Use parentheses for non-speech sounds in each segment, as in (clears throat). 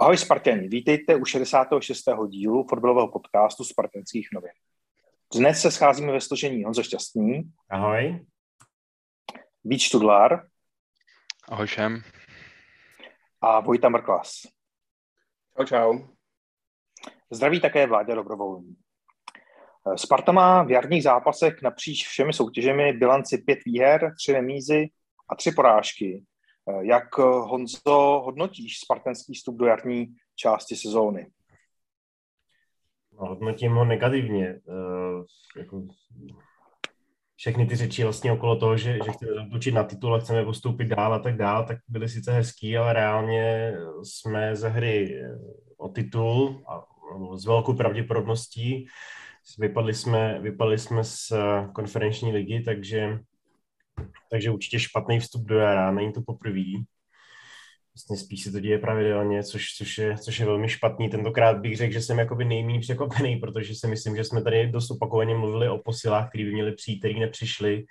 Ahoj Spartěni, vítejte u 66. dílu fotbalového podcastu Spartanských novin. Dnes se scházíme ve složení Honzo Šťastný, Ahoj. Vít Študlár Ahoj všem. a Vojta Mrklas. Čau, čau. Zdraví také Vláďa Dobrovolný. Sparta má v jarních zápasech napříč všemi soutěžemi bilanci pět výher, tři remízy a tři porážky. Jak Honzo hodnotíš spartanský vstup do jarní části sezóny? No, hodnotím ho negativně. Uh, jako všechny ty řeči vlastně okolo toho, že, že chceme zautočit na titul a chceme postoupit dál a tak dál, tak byly sice hezký, ale reálně jsme ze hry o titul a no, s velkou pravděpodobností. Vypadli jsme, vypadli jsme z konferenční ligy, takže, takže určitě špatný vstup do jara, není to poprvé. Vlastně spíš se to děje pravidelně, což, což, je, což je velmi špatný. Tentokrát bych řekl, že jsem jakoby nejméně překvapený, protože si myslím, že jsme tady dost opakovaně mluvili o posilách, které by měly přijít, které nepřišly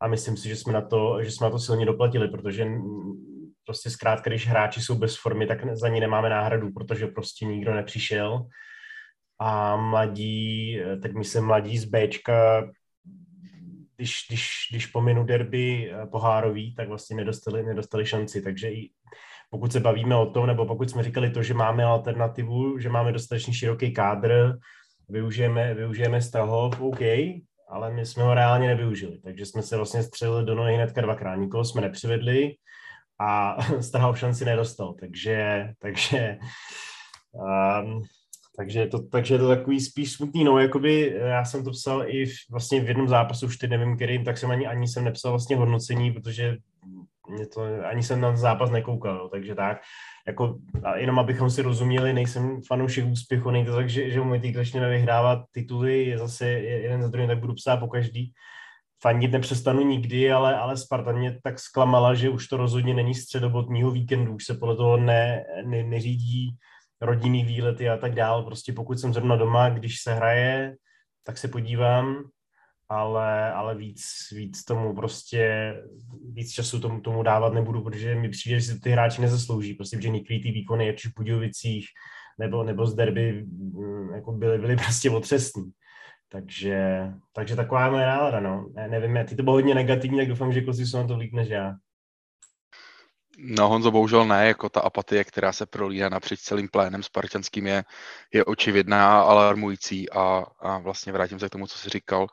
a myslím si, že jsme na to, že jsme na to silně doplatili, protože prostě zkrátka, když hráči jsou bez formy, tak za ní nemáme náhradu, protože prostě nikdo nepřišel a mladí, tak myslím mladí z Bčka, když, když, když pominu derby pohárový, tak vlastně nedostali, nedostali šanci, takže i pokud se bavíme o tom, nebo pokud jsme říkali to, že máme alternativu, že máme dostatečně široký kádr, využijeme, využijeme Strahov, OK, ale my jsme ho reálně nevyužili, takže jsme se vlastně střelili do nohy hnedka dvakrát, nikoho jsme nepřivedli a (laughs) Strahov šanci nedostal, takže, takže um, takže to, takže je to takový spíš smutný, no, jakoby já jsem to psal i v, vlastně v jednom zápasu, už teď nevím kterým, tak jsem ani, ani jsem nepsal vlastně hodnocení, protože mě to, ani jsem na zápas nekoukal, no, takže tak, jako jenom abychom si rozuměli, nejsem fanoušek úspěchu, nejde tak, že, že umí začneme vyhrávat tituly, je zase jeden za druhým, tak budu psát po každý. Fandit nepřestanu nikdy, ale, ale Sparta mě tak zklamala, že už to rozhodně není středobotního víkendu, už se podle toho ne, ne, neřídí rodinný výlety a tak dál. Prostě pokud jsem zrovna doma, když se hraje, tak se podívám, ale, ale víc, víc tomu prostě, víc času tomu, tomu dávat nebudu, protože mi přijde, že si ty hráči nezaslouží, prostě, že některý ty výkony, už v Budějovicích nebo, nebo z derby, jako byly, byly prostě otřesný. Takže, takže taková je moje nálada, no. Ne, nevím, ty to bylo hodně negativní, tak doufám, že kluci jsou na to líp než já. No Honzo, bohužel ne, jako ta apatie, která se prolíná napříč celým plénem spartanským je, je očividná a alarmující a, a vlastně vrátím se k tomu, co jsi říkal.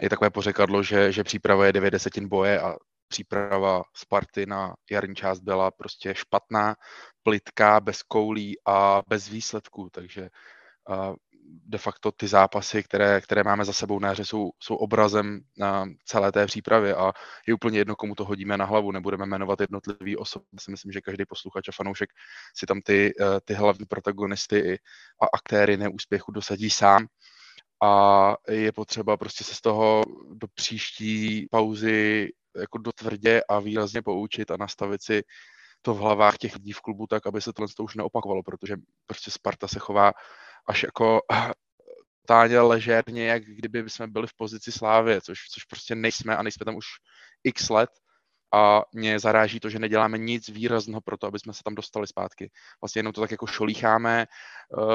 Je takové pořekadlo, že, že příprava je 9 desetin boje a příprava Sparty na jarní část byla prostě špatná, plitká, bez koulí a bez výsledků, takže de facto ty zápasy, které, které máme za sebou na hře, jsou, jsou obrazem na celé té přípravy a je úplně jedno, komu to hodíme na hlavu. Nebudeme jmenovat jednotlivý osob. Si myslím, že každý posluchač a fanoušek si tam ty, ty hlavní protagonisty a aktéry neúspěchu dosadí sám. A je potřeba prostě se z toho do příští pauzy jako do tvrdě a výrazně poučit a nastavit si to v hlavách těch lidí v klubu tak, aby se tohle to už neopakovalo, protože prostě Sparta se chová až jako totálně ležérně, jak kdyby jsme byli v pozici Slávy, což, což prostě nejsme a nejsme tam už x let a mě zaráží to, že neděláme nic výrazného pro to, aby jsme se tam dostali zpátky. Vlastně jenom to tak jako šolícháme,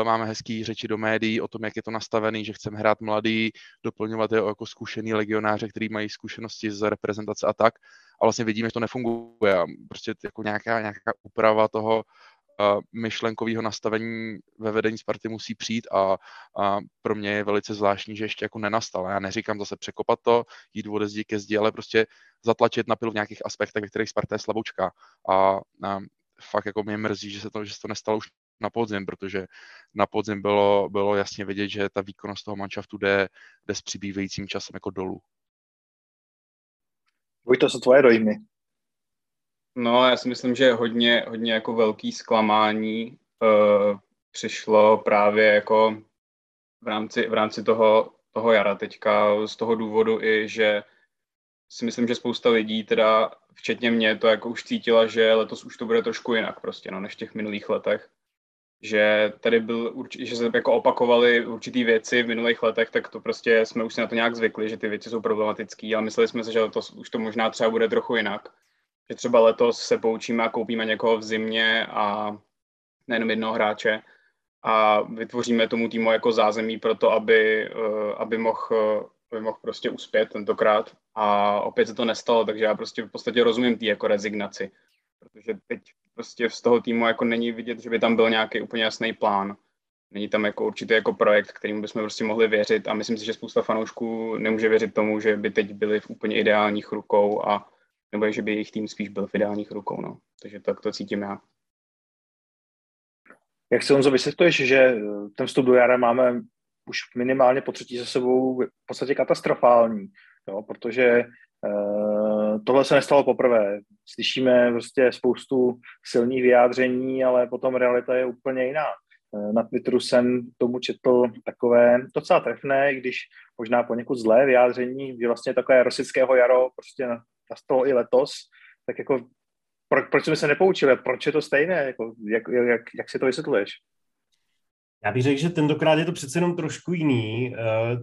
máme hezký řeči do médií o tom, jak je to nastavený, že chceme hrát mladý, doplňovat je jako zkušený legionáře, který mají zkušenosti z reprezentace a tak. A vlastně vidíme, že to nefunguje. Prostě jako nějaká, nějaká úprava toho, myšlenkového nastavení ve vedení Sparty musí přijít a, a pro mě je velice zvláštní, že ještě jako nenastala. Já neříkám zase překopat to, jít ode zdi ke zdi, ale prostě zatlačit na pilu v nějakých aspektech, ve kterých Sparta je slaboučka. A, a fakt jako mě mrzí, že se to, že se to nestalo už na podzim, protože na podzim bylo, bylo jasně vidět, že ta výkonnost toho manšaftu jde, jde s přibývajícím časem jako dolů. Vojto, co tvoje dojmy? No, já si myslím, že hodně, hodně jako velký zklamání uh, přišlo právě jako v rámci, v rámci toho, toho jara teďka z toho důvodu i, že si myslím, že spousta lidí, teda včetně mě, to jako už cítila, že letos už to bude trošku jinak prostě, no, než v těch minulých letech. Že tady byl, že se jako opakovaly určitý věci v minulých letech, tak to prostě jsme už si na to nějak zvykli, že ty věci jsou problematické, ale mysleli jsme si, že letos už to možná třeba bude trochu jinak. Že třeba letos se poučíme a koupíme někoho v zimě a nejenom jednoho hráče a vytvoříme tomu týmu jako zázemí pro to, aby, eh, aby mohl aby mohl prostě uspět tentokrát a opět se to nestalo, takže já prostě v podstatě rozumím tý jako rezignaci, protože teď prostě z toho týmu jako není vidět, že by tam byl nějaký úplně jasný plán. Není tam jako určitý jako projekt, kterým bychom prostě mohli věřit a myslím si, že spousta fanoušků nemůže věřit tomu, že by teď byli v úplně ideálních rukou a nebo že by jejich tým spíš byl v ideálních rukou, no. Takže tak to cítím já. Jak se Honzo vysvětluješ, že ten vstup do jara máme už minimálně po třetí za sebou v podstatě katastrofální, jo, protože uh, tohle se nestalo poprvé. Slyšíme prostě spoustu silných vyjádření, ale potom realita je úplně jiná. Uh, na Twitteru jsem tomu četl takové docela trefné, i když možná poněkud zlé vyjádření, že vlastně takové rosického jaro prostě nastalo i letos, tak jako pro, proč jsme se nepoučili, proč je to stejné, jako, jak, jak, jak si to vysvětluješ? Já bych řekl, že tentokrát je to přece jenom trošku jiný. Eh,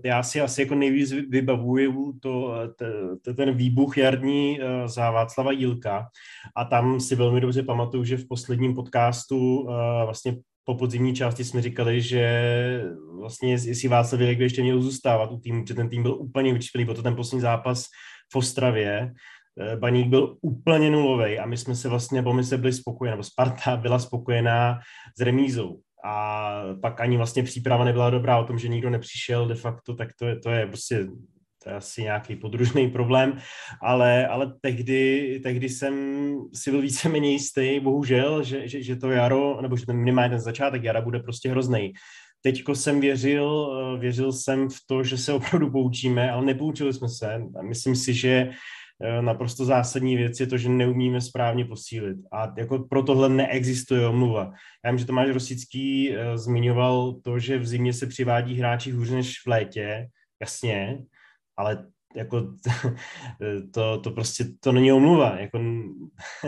já si asi jako nejvíc vybavuju to, to, ten výbuch jarní eh, za Václava Jílka a tam si velmi dobře pamatuju, že v posledním podcastu eh, vlastně po podzimní části jsme říkali, že vlastně jestli Václav by ještě měl zůstávat u týmu, protože ten tým byl úplně vyčpělý, byl to ten poslední zápas v Ostravě, Baník byl úplně nulový a my jsme se vlastně, nebo my se byli spokojeni, nebo Sparta byla spokojená s remízou. A pak ani vlastně příprava nebyla dobrá o tom, že nikdo nepřišel de facto, tak to je, to je prostě to je asi nějaký podružný problém, ale, ale tehdy, tehdy jsem si byl víceméně jistý, bohužel, že, že, že to jaro, nebo že ten minimálně ten začátek jara bude prostě hrozný. Teďko jsem věřil, věřil jsem v to, že se opravdu poučíme, ale nepoučili jsme se. Myslím si, že Eh, naprosto zásadní věc je to, že neumíme správně posílit. A jako pro tohle neexistuje omluva. Já vím, že Tomáš Rosický uh, zmiňoval to, že v zimě se přivádí hráči hůř než v létě, jasně, ale jako (laughs) to, to prostě to není omluva. Jako,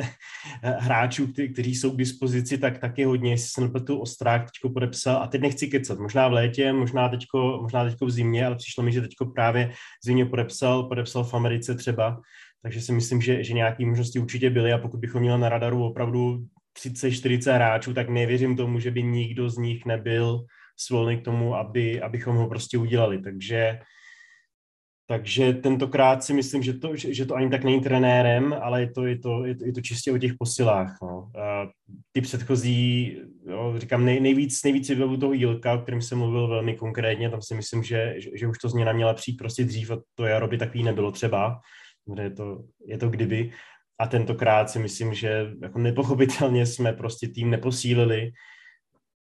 (laughs) hráčů, kteří, kteří jsou k dispozici, tak taky hodně. Jestli jsem tu Ostrák teďko podepsal, a teď nechci kecat, možná v létě, možná teďko, možná teďko v zimě, ale přišlo mi, že teďko právě v zimě podepsal, podepsal v Americe třeba, takže si myslím, že, že nějaké možnosti určitě byly a pokud bychom měli na radaru opravdu 30-40 hráčů, tak nevěřím tomu, že by nikdo z nich nebyl svolný k tomu, aby, abychom ho prostě udělali. Takže takže tentokrát si myslím, že to, že, že to ani tak není trenérem, ale je to, je to, je to, je to čistě o těch posilách. No. A ty předchozí, jo, říkám, nej, nejvíc, nejvíc je toho Jílka, o kterém jsem mluvil velmi konkrétně, tam si myslím, že, že, že už to změna měla přijít prostě dřív a to jaro by takový nebylo třeba je to, je to kdyby. A tentokrát si myslím, že jako nepochopitelně jsme prostě tým neposílili.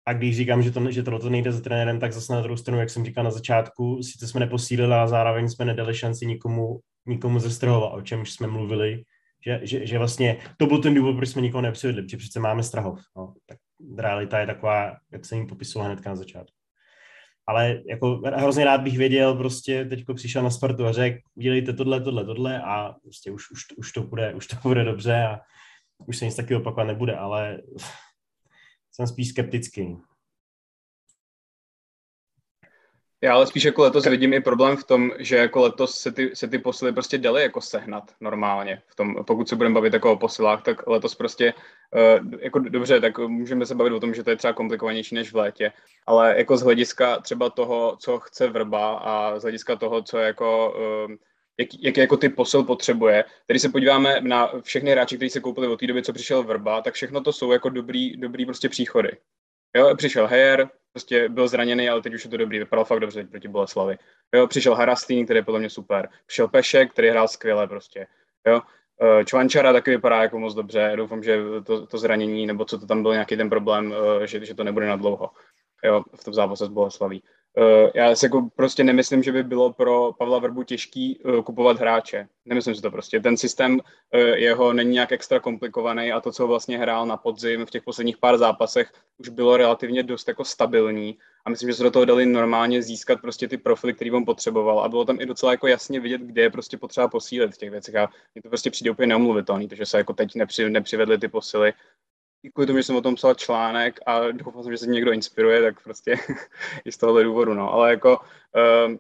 A když říkám, že, to, že tohle nejde za trenérem, tak zase na druhou stranu, jak jsem říkal na začátku, sice jsme neposílili a zároveň jsme nedali šanci nikomu, nikomu zestrahovat, o čemž jsme mluvili, že, že, že, vlastně to byl ten důvod, proč jsme nikoho nepřivedli, protože přece máme strahov. No, tak realita je taková, jak jsem jim popisoval hnedka na začátku ale jako hrozně rád bych věděl, prostě teďko přišel na Spartu a řekl, udělejte tohle, tohle, tohle a prostě už, už, už, to bude, už to bude dobře a už se nic takového opakovat nebude, ale jsem spíš skeptický. Já ale spíš jako letos vidím i problém v tom, že jako letos se ty, se ty posily prostě daly jako sehnat normálně. V tom, pokud se budeme bavit jako o posilách, tak letos prostě uh, jako dobře, tak můžeme se bavit o tom, že to je třeba komplikovanější než v létě, ale jako z hlediska třeba toho, co chce vrba a z hlediska toho, co jako uh, jak, jak jako ty posil potřebuje. Když se podíváme na všechny hráče, kteří se koupili od té doby, co přišel Vrba, tak všechno to jsou jako dobrý, dobrý prostě příchody. Jo, přišel Heyer, prostě byl zraněný, ale teď už je to dobrý, vypadal fakt dobře proti Boleslavi. Jo, přišel Harastín, který je podle mě super. Přišel Pešek, který hrál skvěle prostě. Jo, eh, Čvančara taky vypadá jako moc dobře. Doufám, že to, to zranění, nebo co to tam byl nějaký ten problém, eh, že, že to nebude na dlouho. Jo, v tom zápase s Boleslaví. Uh, já si jako prostě nemyslím, že by bylo pro Pavla Vrbu těžký uh, kupovat hráče. Nemyslím si to prostě. Ten systém uh, jeho není nějak extra komplikovaný a to, co vlastně hrál na podzim v těch posledních pár zápasech, už bylo relativně dost jako stabilní a myslím, že se do toho dali normálně získat prostě ty profily, který on potřeboval a bylo tam i docela jako jasně vidět, kde je prostě potřeba posílit v těch věcech a mně to prostě přijde úplně neomluvitelný, takže se jako teď nepři, nepřivedli ty posily i kvůli tomu, že jsem o tom psal článek a doufám, že se někdo inspiruje, tak prostě (laughs) i z tohohle důvodu, no. Ale jako um,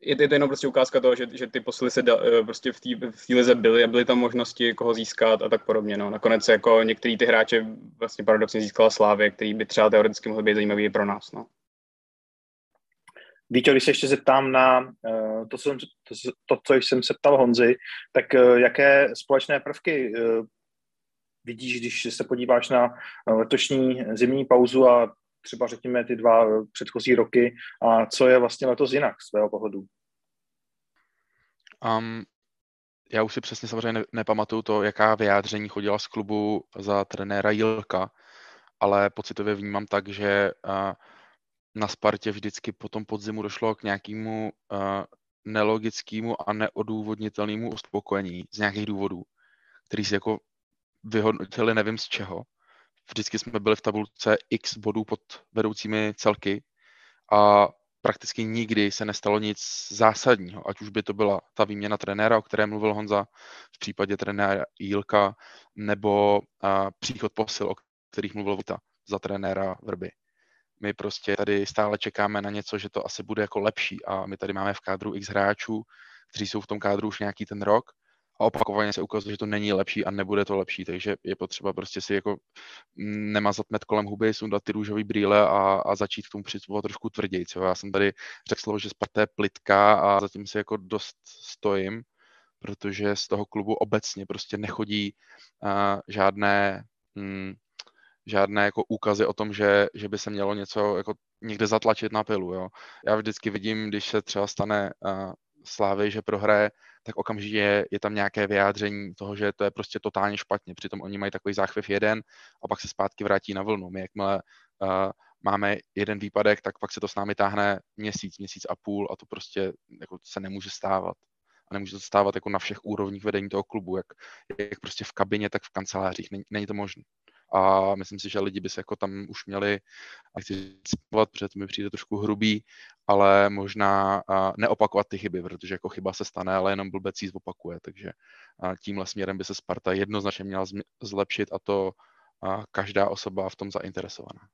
je, je to jenom prostě ukázka toho, že, že ty posily se da, eh, prostě v té v lize byly a byly tam možnosti koho získat a tak podobně. No. Nakonec jako některý ty hráče vlastně paradoxně získala Slávě, který by třeba teoreticky mohly být zajímavý pro nás. No. Víte, když se ještě zeptám na uh, to, jsem, to, co jsem se ptal Honzi, tak uh, jaké společné prvky vidíš, když se podíváš na letošní zimní pauzu a třeba řekněme ty dva předchozí roky a co je vlastně letos jinak z tvého pohledu? Um, já už si přesně samozřejmě ne, nepamatuju to, jaká vyjádření chodila z klubu za trenéra Jilka, ale pocitově vnímám tak, že uh, na Spartě vždycky po tom podzimu došlo k nějakému uh, nelogickému a neodůvodnitelnému uspokojení z nějakých důvodů, který si jako vyhodnotili nevím z čeho. Vždycky jsme byli v tabulce x bodů pod vedoucími celky a prakticky nikdy se nestalo nic zásadního, ať už by to byla ta výměna trenéra, o které mluvil Honza v případě trenéra Jílka, nebo a, příchod posil, o kterých mluvil Vita za trenéra Vrby. My prostě tady stále čekáme na něco, že to asi bude jako lepší a my tady máme v kádru x hráčů, kteří jsou v tom kádru už nějaký ten rok a opakovaně se ukazuje, že to není lepší a nebude to lepší, takže je potřeba prostě si jako nemazat met kolem huby, sundat ty růžové brýle a, a začít k tomu přistupovat trošku tvrději. Já jsem tady řekl slovo, že Sparta je plitká a zatím si jako dost stojím, protože z toho klubu obecně prostě nechodí uh, žádné mm, žádné jako úkazy o tom, že, že by se mělo něco jako někde zatlačit na pilu. Jo. Já vždycky vidím, když se třeba stane uh, Slávy, že prohraje, tak okamžitě je, tam nějaké vyjádření toho, že to je prostě totálně špatně. Přitom oni mají takový záchvěv jeden a pak se zpátky vrátí na vlnu. My jakmile uh, máme jeden výpadek, tak pak se to s námi táhne měsíc, měsíc a půl a to prostě jako se nemůže stávat. A nemůže to stávat jako na všech úrovních vedení toho klubu, jak, jak prostě v kabině, tak v kancelářích. Není, není to možné a myslím si, že lidi by se jako tam už měli, nechci citovat, protože to mi přijde trošku hrubý, ale možná neopakovat ty chyby, protože jako chyba se stane, ale jenom blbec ji zopakuje, takže tímhle směrem by se Sparta jednoznačně měla zlepšit a to každá osoba v tom zainteresovaná.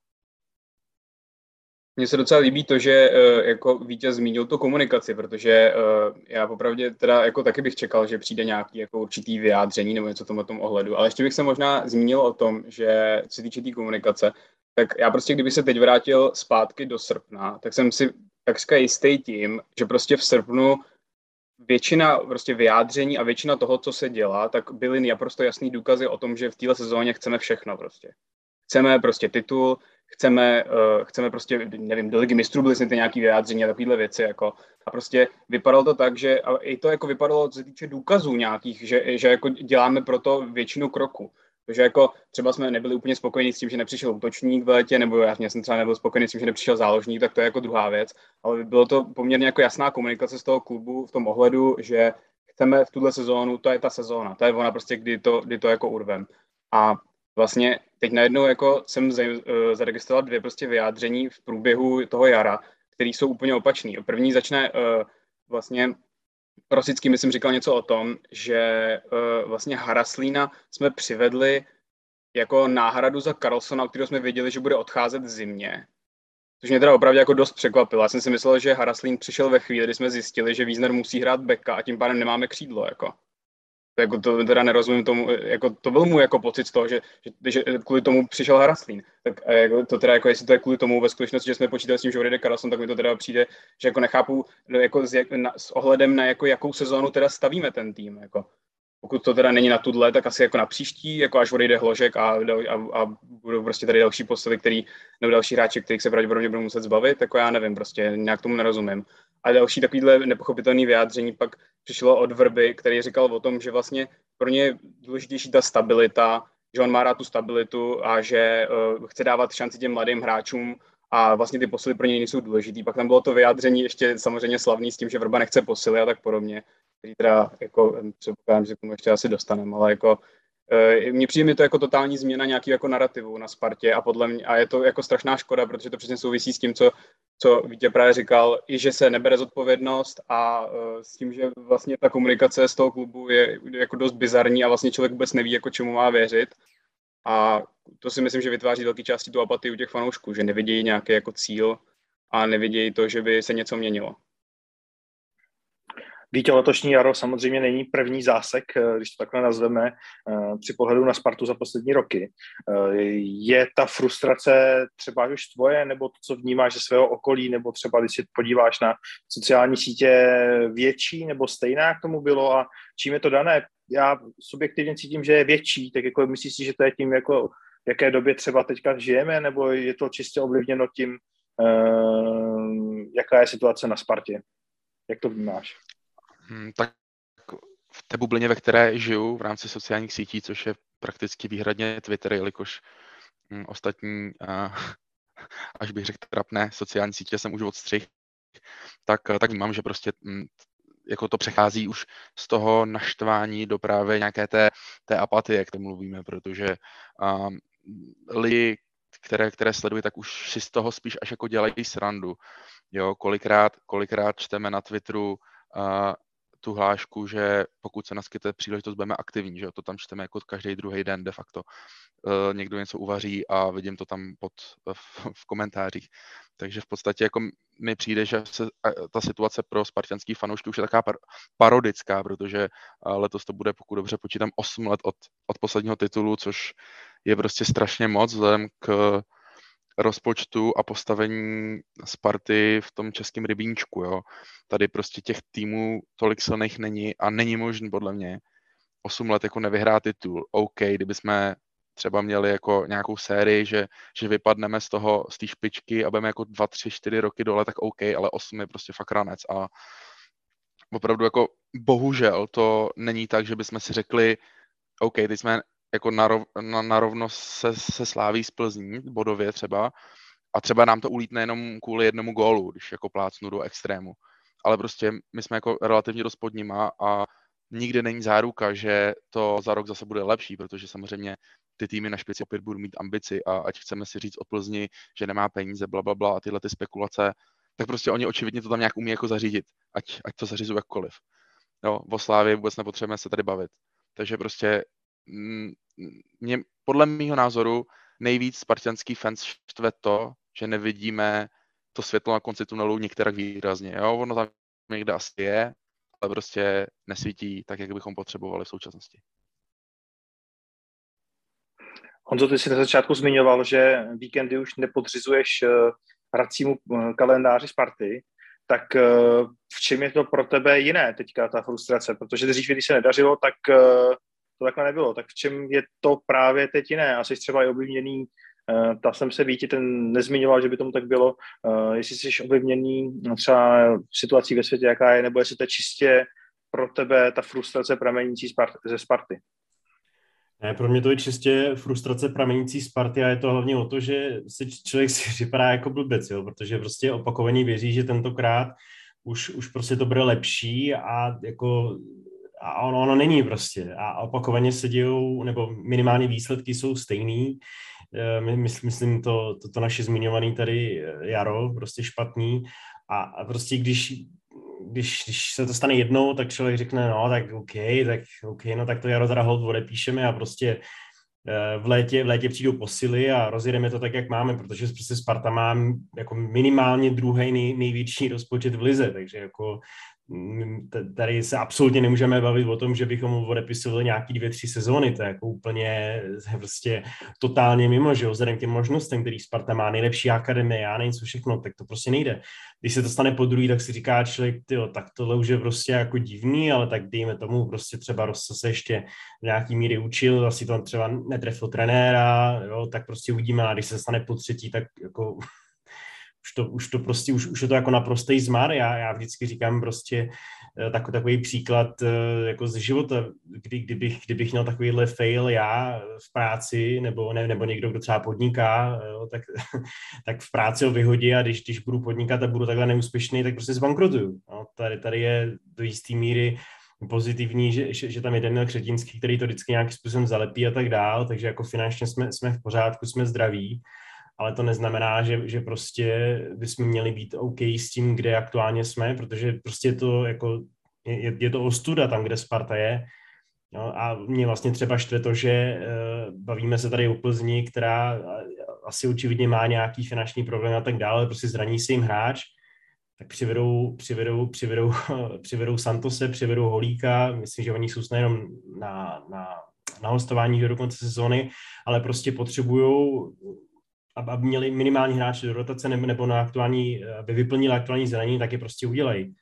Mně se docela líbí to, že uh, jako vítěz zmínil tu komunikaci, protože uh, já popravdě teda jako taky bych čekal, že přijde nějaký jako určitý vyjádření nebo něco tomu tom ohledu, ale ještě bych se možná zmínil o tom, že co se týče té tý komunikace, tak já prostě, kdyby se teď vrátil zpátky do srpna, tak jsem si takřka jistý tím, že prostě v srpnu většina prostě vyjádření a většina toho, co se dělá, tak byly naprosto jasný důkazy o tom, že v téhle sezóně chceme všechno prostě. Chceme prostě titul, chceme, uh, chceme prostě, nevím, do ligy mistrů byly ty nějaké vyjádření a takovéhle věci, jako. A prostě vypadalo to tak, že a i to jako vypadalo, co se týče důkazů nějakých, že, že jako děláme proto většinu kroku. Takže jako třeba jsme nebyli úplně spokojeni s tím, že nepřišel útočník v létě, nebo já jsem třeba nebyl spokojený s tím, že nepřišel záložník, tak to je jako druhá věc. Ale bylo to poměrně jako jasná komunikace z toho klubu v tom ohledu, že chceme v tuhle sezónu, to je ta sezóna, to je ona prostě, kdy to, kdy to jako urvem. A vlastně teď najednou jako jsem eh, zaregistroval dvě prostě vyjádření v průběhu toho jara, které jsou úplně opačný. První začne uh, vlastně Rosický, myslím, říkal něco o tom, že uh, vlastně Haraslína jsme přivedli jako náhradu za Carlsona, kterého jsme věděli, že bude odcházet v zimě. Což mě teda opravdu jako dost překvapilo. Já jsem si myslel, že Haraslín přišel ve chvíli, kdy jsme zjistili, že Wiesner musí hrát beka a tím pádem nemáme křídlo. Jako jako to teda nerozumím tomu, jako to byl můj jako pocit z toho, že, že, že kvůli tomu přišel Haraslín. Tak jako, to teda jako, jestli to je kvůli tomu ve skutečnosti, že jsme počítali s tím, že odejde Karlsson, tak mi to teda přijde, že jako nechápu no, jako s, jak, na, s ohledem na jako, jakou sezónu teda stavíme ten tým. Jako. Pokud to teda není na tudle, tak asi jako na příští, jako až odejde Hložek a, a, a budou prostě tady další posily, který, nebo další hráči, kterých se pravděpodobně budou muset zbavit, jako já nevím, prostě nějak tomu nerozumím. A další takovýhle nepochopitelný vyjádření pak přišlo od Vrby, který říkal o tom, že vlastně pro ně je důležitější ta stabilita, že on má rád tu stabilitu a že uh, chce dávat šanci těm mladým hráčům a vlastně ty posily pro něj nejsou důležitý. Pak tam bylo to vyjádření ještě samozřejmě slavný s tím, že Vrba nechce posily a tak podobně, který teda jako předpokládám, že k tomu ještě asi dostaneme, ale jako mně přijde mi to jako totální změna nějaký jako narrativu na Spartě a podle mě, a je to jako strašná škoda, protože to přesně souvisí s tím, co, co Vítě právě říkal, i že se nebere zodpovědnost a uh, s tím, že vlastně ta komunikace z toho klubu je jako dost bizarní a vlastně člověk vůbec neví, jako čemu má věřit. A to si myslím, že vytváří velké části tu apatii u těch fanoušků, že nevidějí nějaký jako cíl a nevidějí to, že by se něco měnilo. Vítě, letošní jaro samozřejmě není první zásek, eh, když to takhle nazveme, eh, při pohledu na Spartu za poslední roky. Eh, je ta frustrace třeba už tvoje, nebo to, co vnímáš ze svého okolí, nebo třeba když si podíváš na sociální sítě větší, nebo stejná k tomu bylo a čím je to dané? Já subjektivně cítím, že je větší, tak jako myslíš si, že to je tím, jako v jaké době třeba teďka žijeme, nebo je to čistě ovlivněno tím, jaká je situace na Spartě? Jak to vnímáš? Hmm, tak v té bublině, ve které žiju v rámci sociálních sítí, což je prakticky výhradně Twitter, jelikož hm, ostatní, (laughs) až bych řekl trapné, sociální sítě jsem už odstřih, tak, tak vnímám, že prostě hm, jako to přechází už z toho naštvání do právě nějaké té, té apatie, jak to mluvíme, protože um, lidi, které, které sledují, tak už si z toho spíš až jako dělají srandu. Jo, kolikrát, kolikrát čteme na Twitteru uh, tu hlášku, že pokud se naskytne příležitost, budeme aktivní, že to tam čteme jako každý druhý den de facto. E, někdo něco uvaří a vidím to tam pod, v, v komentářích. Takže v podstatě jako mi přijde, že se, ta situace pro spartianský fanoušky už je taková par, parodická, protože letos to bude, pokud dobře počítám, 8 let od, od posledního titulu, což je prostě strašně moc vzhledem k rozpočtu a postavení Sparty v tom českém rybínčku. Jo. Tady prostě těch týmů tolik silných není a není možný podle mě 8 let jako nevyhrát titul. OK, kdyby jsme třeba měli jako nějakou sérii, že, že vypadneme z toho, z té špičky a budeme jako 2, 3, 4 roky dole, tak OK, ale 8 je prostě fakt ranec a opravdu jako bohužel to není tak, že bychom si řekli, OK, teď jsme jako na, rov, na, na rovnost se, se sláví z Plzní, bodově třeba, a třeba nám to ulítne jenom kvůli jednomu gólu, když jako plácnu do extrému. Ale prostě my jsme jako relativně dost pod nima a nikdy není záruka, že to za rok zase bude lepší, protože samozřejmě ty týmy na špici opět budou mít ambici a ať chceme si říct o Plzni, že nemá peníze, bla, bla, bla a tyhle ty spekulace, tak prostě oni očividně to tam nějak umí jako zařídit, ať, ať to zařizují jakkoliv. Jo, o Slávě vůbec nepotřebujeme se tady bavit. Takže prostě mě, podle mého názoru nejvíc spartianský fans štve to, že nevidíme to světlo na konci tunelu některak výrazně. Jo? Ono tam někde asi je, ale prostě nesvítí tak, jak bychom potřebovali v současnosti. Honzo, ty jsi na začátku zmiňoval, že víkendy už nepodřizuješ eh, hracímu eh, kalendáři Sparty, tak eh, v čem je to pro tebe jiné teďka ta frustrace? Protože dřív, když se nedařilo, tak to takhle nebylo. Tak v čem je to právě teď jiné? Asi třeba i ovlivněný, uh, ta jsem se víti, ten nezmiňoval, že by tomu tak bylo, uh, jestli jsi ovlivněný no, třeba situací ve světě, jaká je, nebo jestli to je čistě pro tebe ta frustrace pramenící ze Sparty. Ne, pro mě to je čistě frustrace pramenící Sparty a je to hlavně o to, že si člověk si (laughs) připadá jako blbec, jo, protože prostě opakovaně věří, že tentokrát už, už prostě to bude lepší a jako a ono, ono není prostě. A opakovaně se dějou, nebo minimálně výsledky jsou stejný. Eh, my, myslím, to, to, to naše zmiňovaný tady eh, jaro, prostě špatný. A, a prostě když, když, když se to stane jednou, tak člověk řekne, no tak OK, tak OK, no tak to jaro teda hold odepíšeme a prostě eh, v létě, v létě přijdou posily a rozjedeme to tak, jak máme, protože prostě Sparta má jako minimálně druhý nej, největší rozpočet v lize, takže jako tady se absolutně nemůžeme bavit o tom, že bychom odepisovali nějaký dvě, tři sezóny, to je jako úplně prostě totálně mimo, že vzhledem k těm možnostem, který Sparta má, nejlepší akademie, já nevím co všechno, tak to prostě nejde. Když se to stane po druhý, tak si říká člověk, tyjo, tak tohle už je prostě jako divný, ale tak dejme tomu, prostě třeba Rossa se ještě v nějaký míry učil, asi to třeba netrefil trenéra, jo, tak prostě uvidíme, a když se stane po třetí, tak jako už to, už to prostě, už, už je to jako naprostý zmar. Já, já vždycky říkám prostě eh, tak, takový příklad eh, jako z života, kdy, kdybych, kdybych měl takovýhle fail já v práci, nebo, ne, nebo někdo, kdo třeba podniká, jo, tak, (laughs) tak v práci ho vyhodí a když, když budu podnikat a budu takhle neúspěšný, tak prostě zbankrotuju. No, tady, tady je do jisté míry pozitivní, že, že, že tam je Daniel Křetínský, který to vždycky nějakým způsobem zalepí a tak dál, takže jako finančně jsme, jsme v pořádku, jsme zdraví, ale to neznamená, že, že prostě bychom měli být OK s tím, kde aktuálně jsme, protože prostě je to jako, je, je to ostuda tam, kde Sparta je. No, a mě vlastně třeba štve to, že uh, bavíme se tady o Plzni, která asi očividně má nějaký finanční problém a tak dále, prostě zraní se jim hráč, tak přivedou, přivedou, přivedou, (laughs) přivedou Santose, přivedou Holíka, myslím, že oni jsou snad jenom na, na, na hostování do konce sezóny, ale prostě potřebují aby měli minimální hráče do rotace nebo, na aktuální, aby vyplnili aktuální zranění, tak je prostě udělají.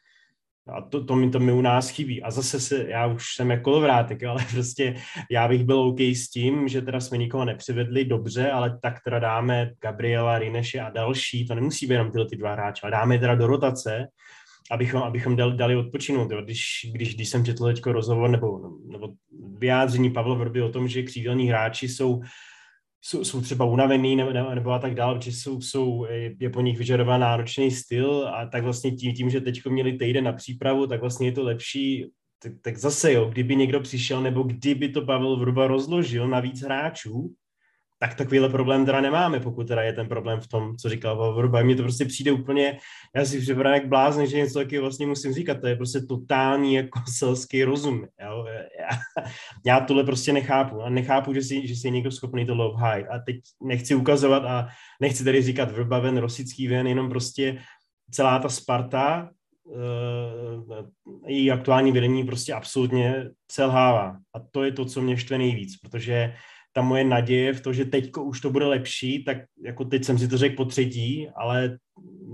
A to, to, mi, to mi u nás chybí. A zase se, já už jsem jako kolovrátek, (laughs) ale prostě já bych byl OK s tím, že teda jsme nikoho nepřivedli dobře, ale tak teda dáme Gabriela, Rineše a další, to nemusí být jenom tyhle ty dva hráče, ale dáme teda do rotace, abychom, abychom dali, dali odpočinout. Jo. Když, když, když jsem četl teď rozhovor nebo, nebo vyjádření Pavla Vrby o tom, že křídelní hráči jsou jsou, jsou třeba unavený nebo, nebo, nebo a tak dále, protože jsou, jsou, je po nich vyžadován náročný styl a tak vlastně tím, tím že teď měli týden na přípravu, tak vlastně je to lepší, tak, tak zase jo, kdyby někdo přišel nebo kdyby to Pavel Vrba rozložil na víc hráčů, tak takovýhle problém teda nemáme, pokud teda je ten problém v tom, co říkal Vrba. Mně to prostě přijde úplně, já si připadám jak blázen, že něco taky vlastně musím říkat, to je prostě totální jako (laughs) selský rozum. Jo? Já, já tohle prostě nechápu a nechápu, že si, že si je někdo schopný to high. A teď nechci ukazovat a nechci tady říkat Vrba ven, Rosický ven, jenom prostě celá ta Sparta, uh, její aktuální vedení prostě absolutně selhává. A to je to, co mě štve nejvíc, protože ta moje naděje v to, že teď už to bude lepší, tak jako teď jsem si to řekl po třetí, ale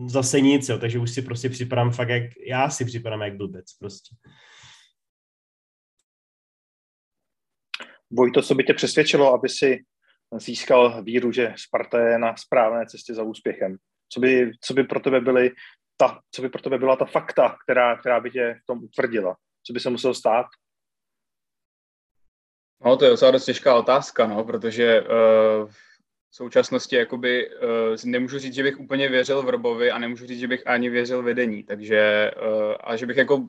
zase nic, jo, takže už si prostě připadám fakt jak, já si připadám jak blbec prostě. Vojto, co by tě přesvědčilo, aby si získal víru, že Sparta je na správné cestě za úspěchem? Co by, co by pro tebe byly ta, co by pro tebe byla ta fakta, která, která by tě v tom utvrdila? Co by se muselo stát? No, to je docela dost těžká otázka, no, protože uh, v současnosti jakoby uh, nemůžu říct, že bych úplně věřil v Robovi a nemůžu říct, že bych ani věřil vedení, takže uh, a že bych jako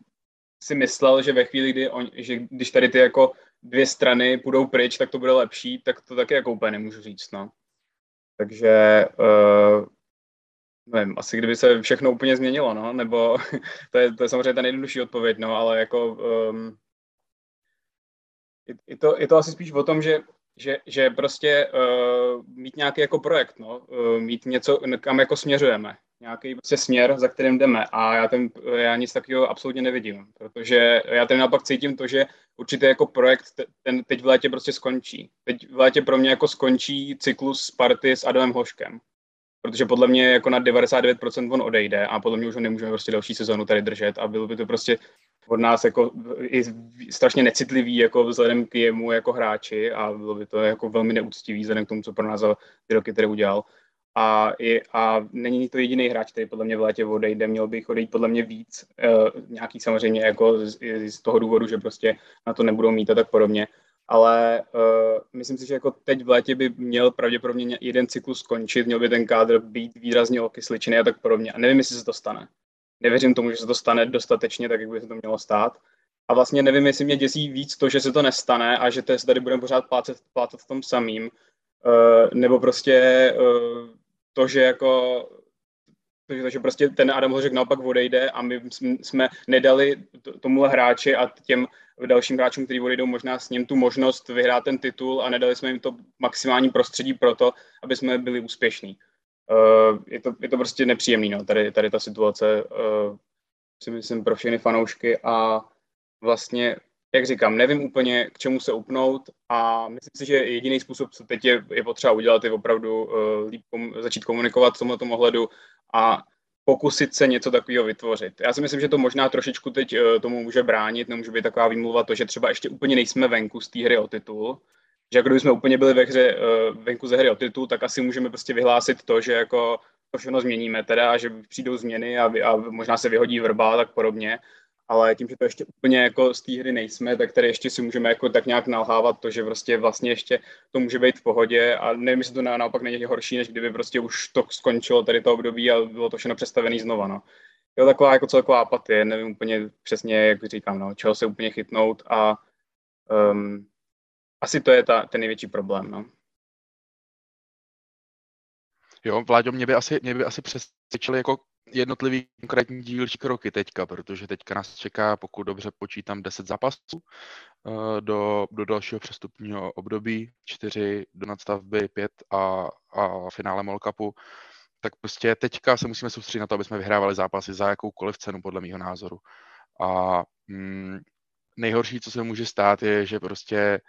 si myslel, že ve chvíli, kdy on, že když tady ty jako dvě strany půjdou pryč, tak to bude lepší, tak to taky jako úplně nemůžu říct, no. Takže uh, nevím, asi kdyby se všechno úplně změnilo, no, nebo (laughs) to je, to je samozřejmě ta nejjednodušší odpověď, no, ale jako um, je, to, je to asi spíš o tom, že že, že prostě uh, mít nějaký jako projekt, no, uh, mít něco, kam jako směřujeme, nějaký prostě směr, za kterým jdeme. A já, ten, já nic takového absolutně nevidím, protože já ten naopak cítím to, že určitě jako projekt ten teď v létě prostě skončí. Teď v létě pro mě jako skončí cyklus Sparty s Adamem Hoškem, protože podle mě jako na 99% on odejde a podle mě už ho nemůžeme prostě další sezonu tady držet a bylo by to prostě od nás jako i strašně necitlivý jako vzhledem k jemu jako hráči a bylo by to jako velmi neúctivý vzhledem k tomu, co pro nás za ty roky tady udělal. A, je, a není to jediný hráč, který podle mě v létě odejde, měl bych odejít podle mě víc, uh, nějaký samozřejmě jako z, z toho důvodu, že prostě na to nebudou mít a tak podobně. Ale uh, myslím si, že jako teď v létě by měl pravděpodobně jeden cyklus skončit, měl by ten kádr být výrazně okysličený a tak podobně. A nevím, jestli se to stane nevěřím tomu, že se to stane dostatečně, tak jak by se to mělo stát. A vlastně nevím, jestli mě děsí víc to, že se to nestane a že to tady budeme pořád plácet, plácet v tom samým, uh, nebo prostě uh, to, že jako že prostě ten Adam Hořek naopak odejde a my jsme nedali tomuhle hráči a těm dalším hráčům, kteří odejdou možná s ním tu možnost vyhrát ten titul a nedali jsme jim to maximální prostředí pro to, aby jsme byli úspěšní. Uh, je, to, je to prostě nepříjemný, no, tady, tady ta situace, uh, si myslím, pro všechny fanoušky a vlastně, jak říkám, nevím úplně, k čemu se upnout a myslím si, že jediný způsob, co teď je, je potřeba udělat, je opravdu uh, líp kom, začít komunikovat v tomto ohledu a pokusit se něco takového vytvořit. Já si myslím, že to možná trošičku teď tomu může bránit, nemůže být taková výmluva to, že třeba ještě úplně nejsme venku z té hry o titul, že jako kdybychom úplně byli ve hře uh, venku ze hry o titul, tak asi můžeme prostě vyhlásit to, že jako to všechno změníme teda, že přijdou změny a, vy, a možná se vyhodí vrba a tak podobně, ale tím, že to ještě úplně jako z té hry nejsme, tak tady ještě si můžeme jako tak nějak nalhávat to, že prostě vlastně ještě to může být v pohodě a nevím, jestli to na, naopak není horší, než kdyby prostě už to skončilo tady to období a bylo to všechno přestavené znova, no. Jo, taková jako celková apatie, nevím úplně přesně, jak říkám, no, čeho se úplně chytnout a um, asi to je ta, ten největší problém, no. Jo, Vláďo, mě by asi, mě by asi přesvědčili jako jednotlivý konkrétní dílčí kroky teďka, protože teďka nás čeká, pokud dobře počítám, 10 zápasů uh, do, do dalšího přestupního období, 4 do nadstavby, 5 a, a finále Mall Cupu, tak prostě teďka se musíme soustředit na to, aby jsme vyhrávali zápasy za jakoukoliv cenu, podle mého názoru. A mm, nejhorší, co se může stát, je, že prostě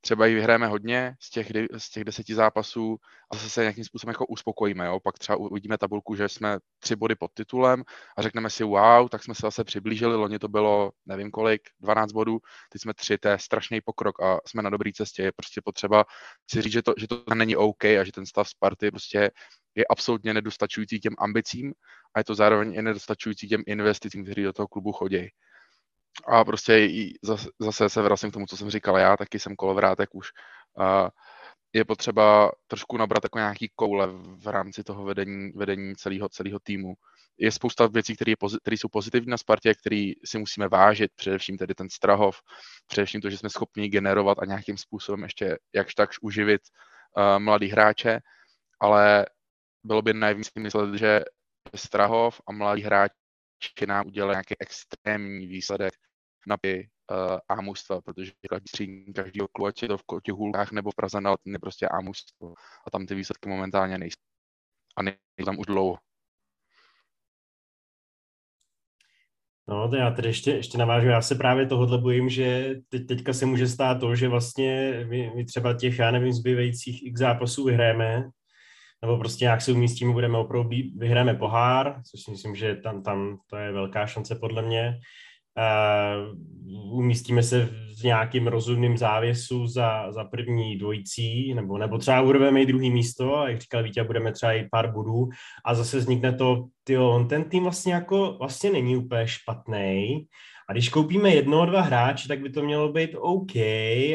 třeba ji vyhrajeme hodně z těch, z těch deseti zápasů a zase se nějakým způsobem jako uspokojíme. Jo? Pak třeba uvidíme tabulku, že jsme tři body pod titulem a řekneme si wow, tak jsme se zase přiblížili, loni to bylo nevím kolik, 12 bodů, teď jsme tři, to je strašný pokrok a jsme na dobré cestě. Je prostě potřeba si říct, že to, že to není OK a že ten stav Sparty prostě je absolutně nedostačující těm ambicím a je to zároveň i nedostačující těm investicím, kteří do toho klubu chodí. A prostě zase se vracím k tomu, co jsem říkal já, taky jsem kolovrátek už. Je potřeba trošku nabrat jako nějaký koule v rámci toho vedení, vedení celého, celého týmu. Je spousta věcí, které, které jsou pozitivní na Spartě, které si musíme vážit, především tedy ten Strahov, především to, že jsme schopni generovat a nějakým způsobem ještě jakž takž uživit uh, mladý hráče, ale bylo by naivní myslet, že Strahov a mladý hráči nám udělali nějaký extrémní výsledek na uh, A mužstva, protože každý střídní každý klubu, ať je to v Kotihulkách nebo v Praze na je prostě A mužstvo. A tam ty výsledky momentálně nejsou. A nejsou tam už dlouho. No, to já tedy ještě, ještě navážu. Já se právě tohohle bojím, že teď, teďka se může stát to, že vlastně my, my třeba těch, já nevím, zbývajících x zápasů vyhráme, nebo prostě nějak se umístíme, budeme opravdu vyhráme pohár, což si myslím, že tam, tam to je velká šance podle mě. Uh, umístíme se v nějakým rozumným závěsu za, za první dvojicí, nebo, nebo třeba urveme i druhý místo, a jak říkal Vítě, budeme třeba i pár bodů. A zase vznikne to, tyjo, on ten tým vlastně jako, vlastně není úplně špatný, a když koupíme jednoho, dva hráče, tak by to mělo být OK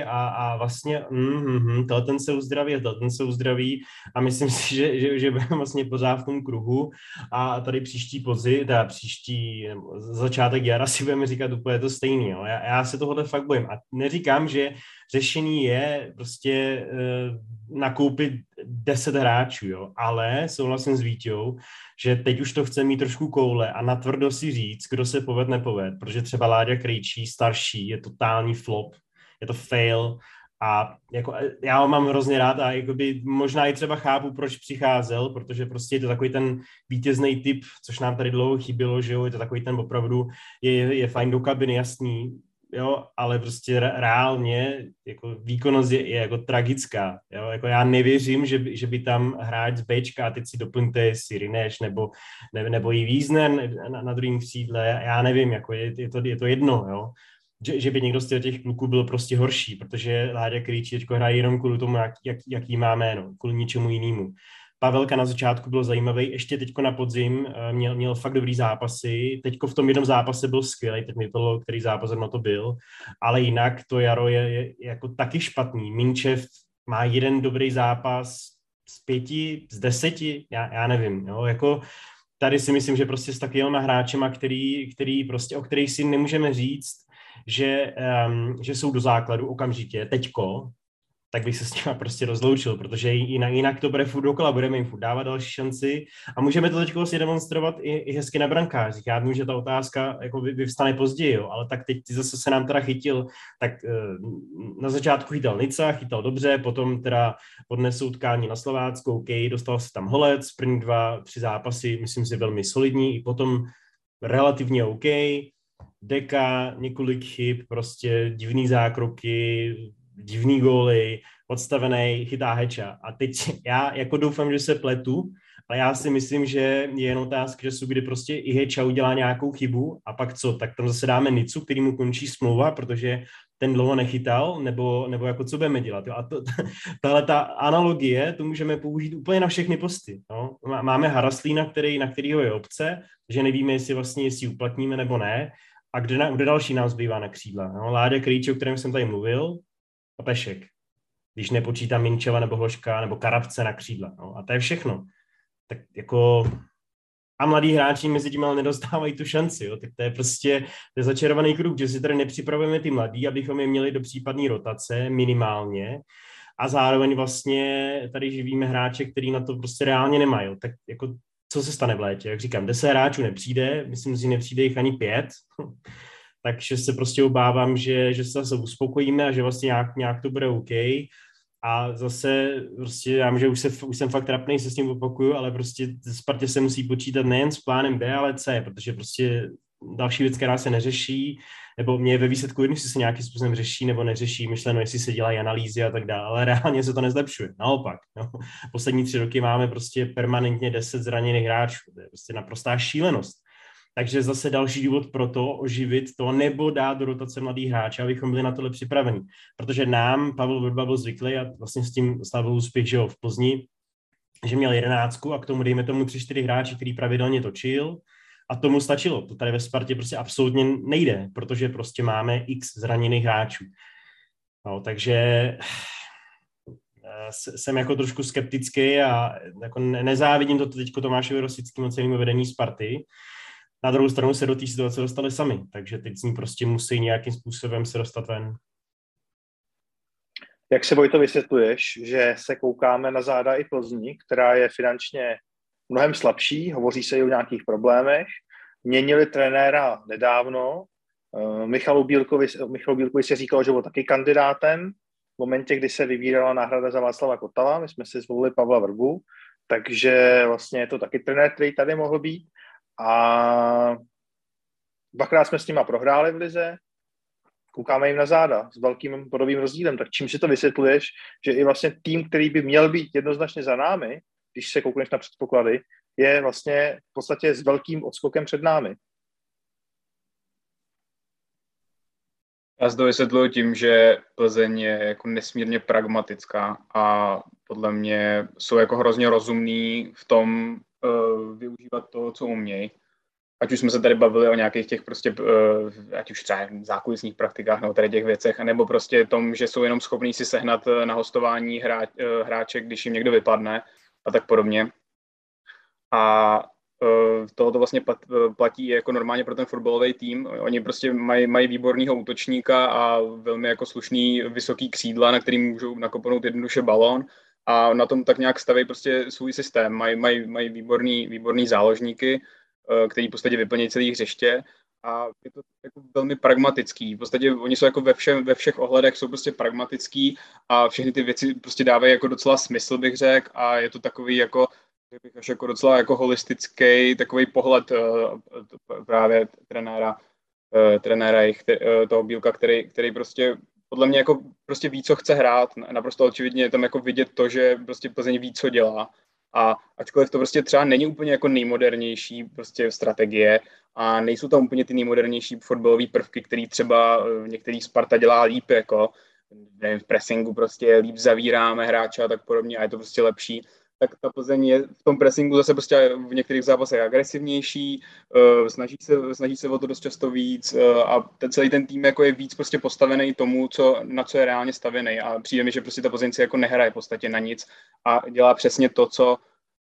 a, a vlastně mm, mm, ten se uzdraví a ten se uzdraví a myslím si, že, že, že budeme vlastně pořád v tom kruhu a tady příští pozy, teda příští začátek jara si budeme říkat úplně to stejný. Jo. Já, já se tohle fakt bojím a neříkám, že řešení je prostě uh, nakoupit 10 hráčů, jo, ale souhlasím s Vítěou, že teď už to chce mít trošku koule a natvrdo si říct, kdo se poved, nepoved, protože třeba Láďa Krejčí, starší, je totální flop, je to fail. A jako, já ho mám hrozně rád a jakoby, možná i třeba chápu, proč přicházel, protože prostě je to takový ten vítězný typ, což nám tady dlouho chybělo, že jo, je to takový ten opravdu, je, je fajn do kabiny, jasný, jo, ale prostě reálně jako výkonnost je, je jako tragická, jo, jako já nevěřím, že že by tam hráč z Bčka a teď si doplňte Sirineš nebo, ne, nebo i Wiesner na, na druhém křídle, já nevím, jako je, je, to, je to jedno, jo, že, že by někdo z těch kluků byl prostě horší, protože Láďa Krýčí teď hraje jenom kvůli tomu, jak, jak, jaký má jméno, kvůli ničemu jinému. Pavelka na začátku byl zajímavý, ještě teďko na podzim eh, měl, měl fakt dobrý zápasy, teďko v tom jednom zápase byl skvělý, teď mi to, který zápas na to byl, ale jinak to jaro je, je jako taky špatný. Minčev má jeden dobrý zápas z pěti, z deseti, já, já nevím, jo, jako tady si myslím, že prostě s takovými hráčema, který, který prostě, o kterých si nemůžeme říct, že, um, že jsou do základu okamžitě, teďko, tak bych se s nimi prostě rozloučil, protože jinak, jinak to bude furt dokola, budeme jim furt dávat další šanci a můžeme to teď vlastně demonstrovat i, i hezky na brankářích. Já vím, že ta otázka jako vyvstane později, jo, ale tak teď ty zase se nám teda chytil, tak uh, na začátku chytal Nica, chytal dobře, potom teda odnesl utkání na Slovácku, OK, dostal se tam Holec, první dva, tři zápasy, myslím si velmi solidní, i potom relativně OK, Deka, několik chyb, prostě divný zákroky, divný góly, odstavený, chytá heča. A teď (laughs) já jako doufám, že se pletu ale já si myslím, že je jen otázka času, kdy prostě i Čau dělá nějakou chybu a pak co, tak tam zase dáme Nicu, který mu končí smlouva, protože ten dlouho nechytal, nebo, nebo jako co budeme dělat. Jo? A to, (laughs) tahle ta analogie, to můžeme použít úplně na všechny posty. No? Máme Haraslína, který, na kterýho je obce, že nevíme, jestli vlastně jestli uplatníme nebo ne. A kde, na, kde další nám zbývá na křídla? No? Láďa Krýč, o kterém jsem tady mluvil, a Pešek. Když nepočítám Minčeva nebo Hloška nebo Karabce na křídla. No? A to je všechno. Tak jako a mladí hráči mezi tím ale nedostávají tu šanci. Jo. Tak to je prostě to je začarovaný kruh, že si tady nepřipravujeme ty mladí, abychom je měli do případné rotace minimálně a zároveň vlastně tady živíme hráče, který na to prostě reálně nemají. Jo. Tak jako co se stane v létě? Jak říkám, deset hráčů nepřijde, myslím si, nepřijde jich ani pět, takže se prostě obávám, že, že se zase uspokojíme a že vlastně nějak, nějak to bude OK. A zase prostě, já že už, se, už jsem fakt trapný, se s tím opakuju, ale prostě Spartě se musí počítat nejen s plánem B, ale C, protože prostě další věc, která se neřeší, nebo mě ve výsledku jedno, jestli se nějakým způsobem řeší nebo neřeší, myšleno, jestli se dělají analýzy a tak dále, ale reálně se to nezlepšuje. Naopak, no. poslední tři roky máme prostě permanentně 10 zraněných hráčů. To je prostě naprostá šílenost. Takže zase další důvod pro to oživit to nebo dát do rotace mladých hráčů, abychom byli na tohle připraveni. Protože nám Pavel Vrba byl zvyklý a vlastně s tím slavil úspěch, že jo, v Plzni, že měl jedenáctku a k tomu dejme tomu tři, čtyři hráči, který pravidelně točil a tomu stačilo. To tady ve Spartě prostě absolutně nejde, protože prostě máme x zraněných hráčů. No, takže eh, jsem jako trošku skeptický a jako nezávidím to teď Tomášovi Rosickému celému vedení Sparty, na druhou stranu se do té situace dostali sami, takže teď z ní prostě musí nějakým způsobem se dostat ven. Jak se Vojto vysvětluješ, že se koukáme na záda i Plzni, která je finančně mnohem slabší, hovoří se i o nějakých problémech, měnili trenéra nedávno, uh, Michalu Bílkovi, Michalu Bílkovi se říkalo, že byl taky kandidátem v momentě, kdy se vybírala náhrada za Václava Kotala, my jsme si zvolili Pavla Vrbu, takže vlastně je to taky trenér, který tady mohl být. A dvakrát jsme s nima prohráli v lize, koukáme jim na záda s velkým podobným rozdílem. Tak čím si to vysvětluješ, že i vlastně tým, který by měl být jednoznačně za námi, když se koukneš na předpoklady, je vlastně v podstatě s velkým odskokem před námi. Já to vysvětluji tím, že Plzeň je jako nesmírně pragmatická a podle mě jsou jako hrozně rozumný v tom, uh, využívat to, co umějí. Ať už jsme se tady bavili o nějakých těch prostě, uh, ať už třeba zákulisních praktikách nebo tady těch věcech, nebo prostě tom, že jsou jenom schopní si sehnat eh, na hostování hráč, uh, hráče, když jim někdo vypadne a tak podobně. A tohoto vlastně platí jako normálně pro ten fotbalový tým. Oni prostě mají, mají výborného útočníka a velmi jako slušný vysoký křídla, na který můžou nakopnout jednoduše balón a na tom tak nějak staví prostě svůj systém. Mají maj, maj výborný, výborný záložníky, eh, který v podstatě vyplní celý hřiště a je to jako velmi pragmatický. V podstatě oni jsou jako ve, všem, ve všech ohledech jsou prostě pragmatický a všechny ty věci prostě dávají jako docela smysl, bych řekl, a je to takový jako bych až jako docela jako holistický takový pohled uh, právě trenéra, uh, trenéra jich, uh, toho Bílka, který, který prostě podle mě jako prostě ví, co chce hrát. Naprosto očividně je tam jako vidět to, že prostě Plzeň ví, co dělá. A ačkoliv to prostě třeba není úplně jako nejmodernější prostě strategie a nejsou tam úplně ty nejmodernější fotbalové prvky, který třeba v některých Sparta dělá líp, jako nevím, v pressingu prostě líp zavíráme hráče a tak podobně a je to prostě lepší, tak ta Plzeň je v tom pressingu zase prostě v některých zápasech agresivnější, uh, snaží, se, snaží se o to dost často víc uh, a ten celý ten tým jako je víc prostě postavený tomu, co, na co je reálně stavěný. A přijde mi, že prostě ta Plzeň si jako nehraje v podstatě na nic a dělá přesně to, co,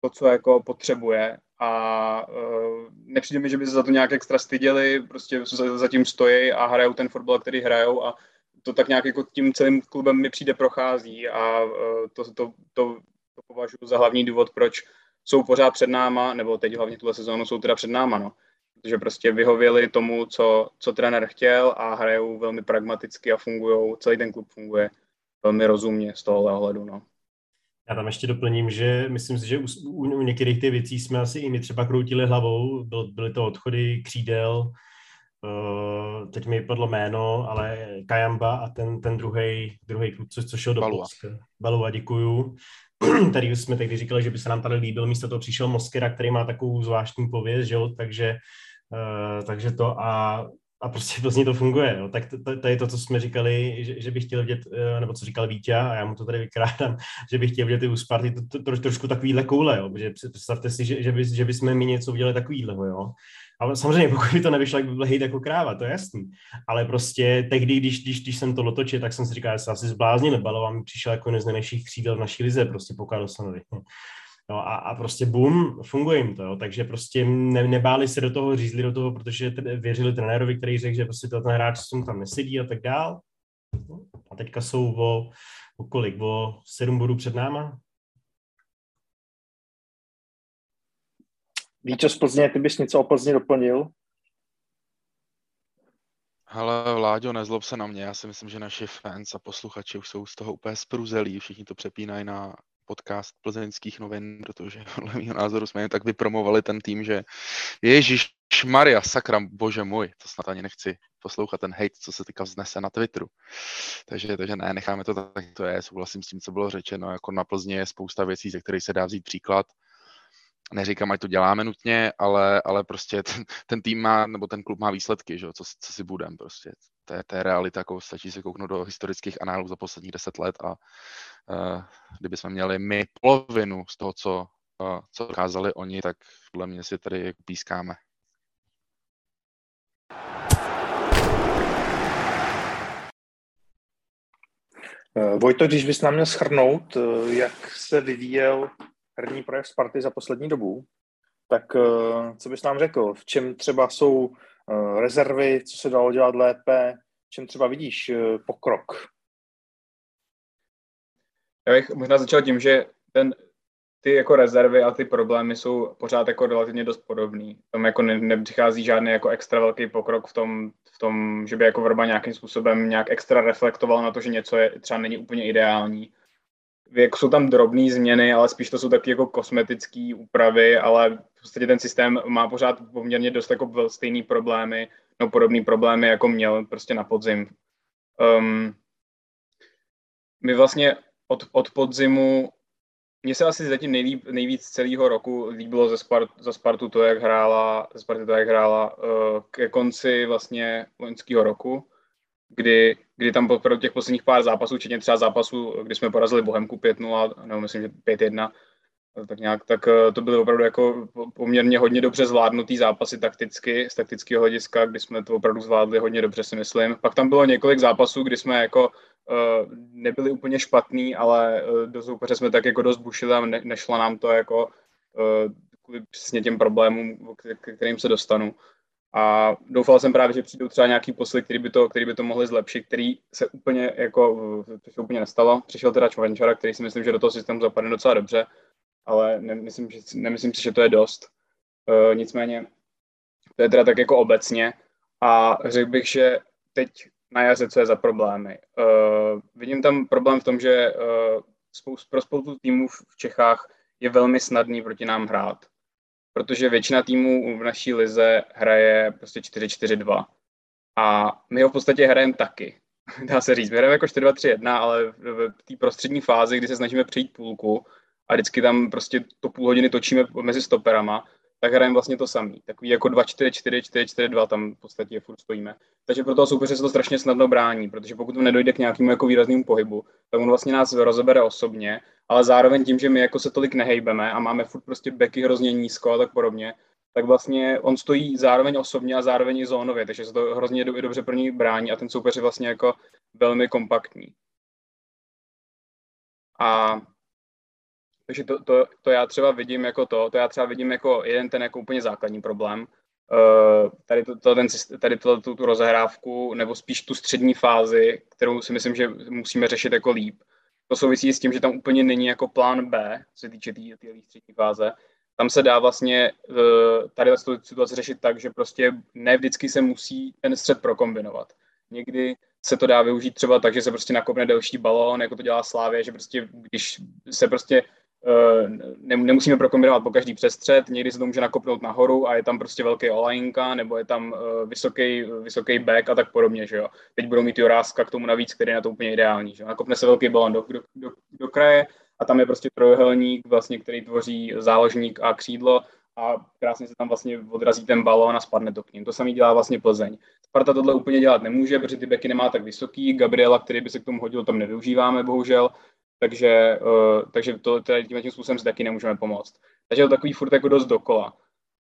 to, co jako potřebuje. A uh, nepřijde mi, že by se za to nějak extra styděli, prostě za, tím stojí a hrajou ten fotbal, který hrajou a to tak nějak jako tím celým klubem mi přijde prochází a uh, to, to, to to považuji za hlavní důvod, proč jsou pořád před náma, nebo teď hlavně tuhle sezónu jsou teda před náma, no. Protože prostě vyhověli tomu, co, co trenér chtěl a hrajou velmi pragmaticky a fungují, celý ten klub funguje velmi rozumně z tohohle ohledu, no. Já tam ještě doplním, že myslím si, že u, u, některých těch věcí jsme asi i my třeba kroutili hlavou, Byl, byly to odchody křídel, uh, teď mi padlo jméno, ale Kajamba a ten, ten druhý druhý kluk, co, co šel do Balua. Polska. Balua, děkuju. (clears throat) tady jsme tehdy říkali, že by se nám tady líbil, místo toho přišel Moskera, který má takovou zvláštní pověst, že jo, takže, uh, takže to a a prostě vlastně to funguje. No. Tak to, to, to, je to, co jsme říkali, že, že bych chtěl vidět, eh, nebo co říkal Vítě, a já mu to tady vykrádám, (laughs) že bych chtěl vidět i u Sparty to, to, to, trošku takovýhle koule, jo. Protože představte si, že, že, by, že bychom my něco udělali takovýhle, jo. Ale samozřejmě, pokud by to nevyšlo, jak by byl hejt jako kráva, to je jasný. Ale prostě tehdy, když, když, když jsem to lotočil, tak jsem si říkal, že se asi zbláznil, Balova mi přišel jako jeden z nejlepších křídel v naší lize, prostě po Carlsonovi. No a, a prostě boom, funguje jim to, jo. takže prostě ne, nebáli se do toho, řízli do toho, protože t- věřili trenérovi, který řekl, že prostě ten hráč jsem tam nesedí a tak dál. A teďka jsou o, o kolik, o sedm bodů před náma? Víte z Plzně, ty bys něco o Plzně doplnil? Hele, Vláďo, nezlob se na mě. Já si myslím, že naši fans a posluchači už jsou z toho úplně spruzelí. Všichni to přepínají na podcast plzeňských novin, protože (laughs) podle mého názoru jsme jen tak vypromovali ten tým, že Ježíš Maria, sakra, bože můj, to snad ani nechci poslouchat ten hate, co se teďka vznese na Twitteru. Takže, takže ne, necháme to tak, to je, souhlasím s tím, co bylo řečeno, jako na Plzně je spousta věcí, ze kterých se dá vzít příklad. Neříkám, ať to děláme nutně, ale, ale prostě ten, ten tým má, nebo ten klub má výsledky, že? Co, co si budem prostě. To je, to je realita, jako stačí se kouknout do historických análů za posledních deset let a uh, kdyby jsme měli my polovinu z toho, co, uh, co dokázali oni, tak podle mě si tady pískáme. Vojto, když bys nám měl schrnout, jak se vyvíjel herní projev Sparty za poslední dobu, tak co bys nám řekl? V čem třeba jsou rezervy, co se dalo dělat lépe, v čem třeba vidíš pokrok? Já bych možná začal tím, že ten, ty jako rezervy a ty problémy jsou pořád jako relativně dost podobný. Tam jako ne, nepřichází žádný jako extra velký pokrok v tom, v tom, že by jako Vrba nějakým způsobem nějak extra reflektoval na to, že něco je, třeba není úplně ideální. Jako jsou tam drobné změny, ale spíš to jsou taky jako kosmetické úpravy, ale v podstatě ten systém má pořád poměrně dost jako stejný problémy, no podobné problémy, jako měl prostě na podzim. Um, my vlastně od, od podzimu mně se asi zatím nejlíp, nejvíc celého roku líbilo ze Spart, za Spartu to, jak hrála, ze Sparty to, jak hrála uh, ke konci vlastně loňského roku, kdy, kdy tam po těch posledních pár zápasů, včetně třeba zápasu, kdy jsme porazili Bohemku 5-0, nebo myslím, že 5-1, tak nějak, tak uh, to byly opravdu jako poměrně hodně dobře zvládnutý zápasy takticky, z taktického hlediska, kdy jsme to opravdu zvládli hodně dobře, si myslím. Pak tam bylo několik zápasů, kdy jsme jako uh, nebyli úplně špatný, ale uh, do soupeře jsme tak jako dost bušili a ne, nešlo nám to jako kvůli přesně těm problémům, k, kterým se dostanu. A doufal jsem právě, že přijdou třeba nějaký posly, který by to, který by to mohli zlepšit, který se úplně jako, to se úplně nestalo. Přišel teda Čvančara, který si myslím, že do toho systému zapadne docela dobře, ale nemyslím, že, nemyslím si, že to je dost. Uh, nicméně, to je teda tak jako obecně a řekl bych, že teď na jaře, co je za problémy. Uh, vidím tam problém v tom, že uh, spoust, pro spoustu týmů v Čechách je velmi snadný proti nám hrát, protože většina týmů v naší lize hraje prostě 4-4-2 a my ho v podstatě hrajeme taky. (laughs) Dá se říct, my hrajeme jako 4-2-3-1, ale v té prostřední fázi, kdy se snažíme přejít půlku a vždycky tam prostě to půl hodiny točíme mezi stoperama, tak hrajeme vlastně to samý. Takový jako 2-4-4, 4-4-2 tam v podstatě furt stojíme. Takže pro toho soupeře se to strašně snadno brání, protože pokud to nedojde k nějakému jako výraznému pohybu, tak on vlastně nás rozebere osobně, ale zároveň tím, že my jako se tolik nehejbeme a máme furt prostě beky hrozně nízko a tak podobně, tak vlastně on stojí zároveň osobně a zároveň i zónově, takže se to hrozně dobře pro něj brání a ten soupeř je vlastně jako velmi kompaktní. A takže to, to, to já třeba vidím jako to, to já třeba vidím jako jeden ten jako úplně základní problém. Uh, tady, to, to, ten, tady to, tu, tu rozehrávku, nebo spíš tu střední fázi, kterou si myslím, že musíme řešit jako líp. To souvisí s tím, že tam úplně není jako plán B, co se týče té střední fáze. Tam se dá vlastně uh, tady tu situaci řešit tak, že prostě ne vždycky se musí ten střed prokombinovat. Někdy se to dá využít třeba tak, že se prostě nakopne delší balón, jako to dělá Slávě, že prostě když se prostě ne, nemusíme prokombinovat po každý přestřed, někdy se to může nakopnout nahoru a je tam prostě velký olajinka, nebo je tam vysoký, vysoký back a tak podobně, že jo. Teď budou mít Joráska k tomu navíc, který je na to úplně ideální, že jo. Nakopne se velký balon do, do, do, do kraje a tam je prostě trojuhelník, vlastně, který tvoří záložník a křídlo a krásně se tam vlastně odrazí ten balón a spadne to k ním. To samý dělá vlastně Plzeň. Sparta tohle úplně dělat nemůže, protože ty beky nemá tak vysoký. Gabriela, který by se k tomu hodil, tam nevyužíváme, bohužel. Takže, uh, takže to tím, tím způsobem taky nemůžeme pomoct. Takže je to takový furt jako dost dokola.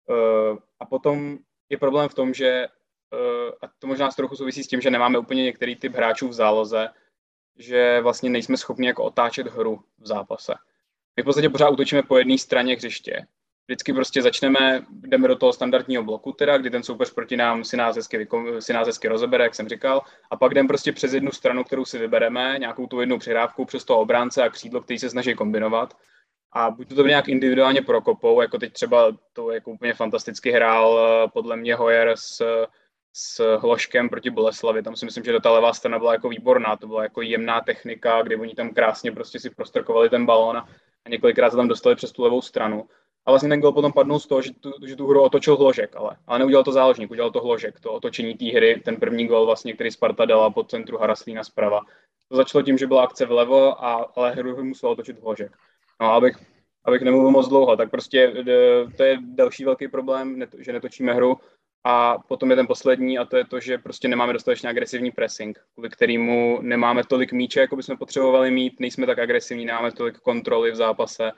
Uh, a potom je problém v tom, že uh, a to možná trochu souvisí s tím, že nemáme úplně některý typ hráčů v záloze, že vlastně nejsme schopni jako otáčet hru v zápase. My v podstatě pořád útočíme po jedné straně hřiště vždycky prostě začneme, jdeme do toho standardního bloku, teda, kdy ten soupeř proti nám si nás hezky, si nás hezky rozebere, jak jsem říkal, a pak jdeme prostě přes jednu stranu, kterou si vybereme, nějakou tu jednu přihrávku přes toho obránce a křídlo, který se snaží kombinovat. A buď to, to nějak individuálně prokopou, jako teď třeba to jako úplně fantasticky hrál eh, podle mě Hoyer s, s Hloškem proti Boleslavi. Tam si myslím, že ta levá strana byla jako výborná. To byla jako jemná technika, kdy oni tam krásně prostě si prostrkovali ten balón a několikrát se tam dostali přes tu levou stranu. A vlastně ten gol potom padnul z toho, že tu, že tu hru otočil Hložek, ale, ale neudělal to záložník, udělal to Hložek, to otočení té hry, ten první gol vlastně, který Sparta dala pod centru Haraslína zprava. To začalo tím, že byla akce vlevo, a, ale hru musel otočit Hložek. No abych, abych nemluvil moc dlouho, tak prostě e, to je další velký problém, že netočíme hru. A potom je ten poslední a to je to, že prostě nemáme dostatečně agresivní pressing, kvůli kterému nemáme tolik míče, jako bychom potřebovali mít, nejsme tak agresivní, nemáme tolik kontroly v zápase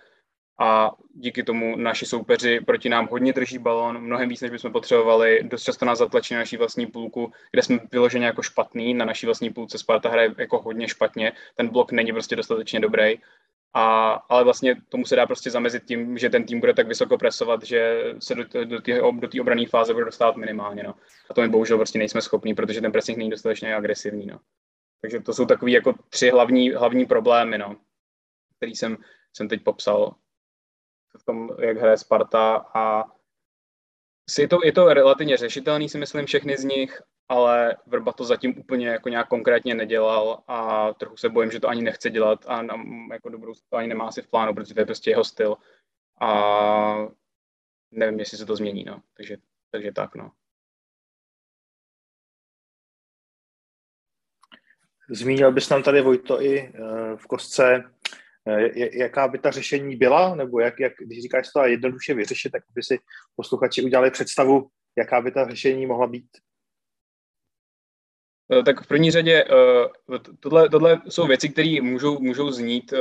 a díky tomu naši soupeři proti nám hodně drží balon, mnohem víc, než bychom potřebovali. Dost často nás zatlačí na naší vlastní půlku, kde jsme vyloženě jako špatný, na naší vlastní půlce Sparta hraje jako hodně špatně, ten blok není prostě dostatečně dobrý. A, ale vlastně tomu se dá prostě zamezit tím, že ten tým bude tak vysoko presovat, že se do, do té do obrané fáze bude dostávat minimálně. No. A to my bohužel prostě nejsme schopní, protože ten pressing není dostatečně agresivní. No. Takže to jsou takové jako tři hlavní, hlavní problémy, no, který jsem, jsem teď popsal v tom, jak hraje Sparta a je to, je to relativně řešitelný, si myslím, všechny z nich, ale Vrba to zatím úplně jako nějak konkrétně nedělal a trochu se bojím, že to ani nechce dělat a nám, jako dobrou to ani nemá asi v plánu, protože to je prostě jeho styl a nevím, jestli se to změní, no. Takže, takže tak, no. Zmínil bys nám tady, Vojto, i eh, v kostce jaká by ta řešení byla, nebo jak, jak když říkáš to jednoduše vyřešit, tak by si posluchači udělali představu, jaká by ta řešení mohla být? Eh, tak v první řadě eh, tohle, tohle jsou věci, které můžou, můžou znít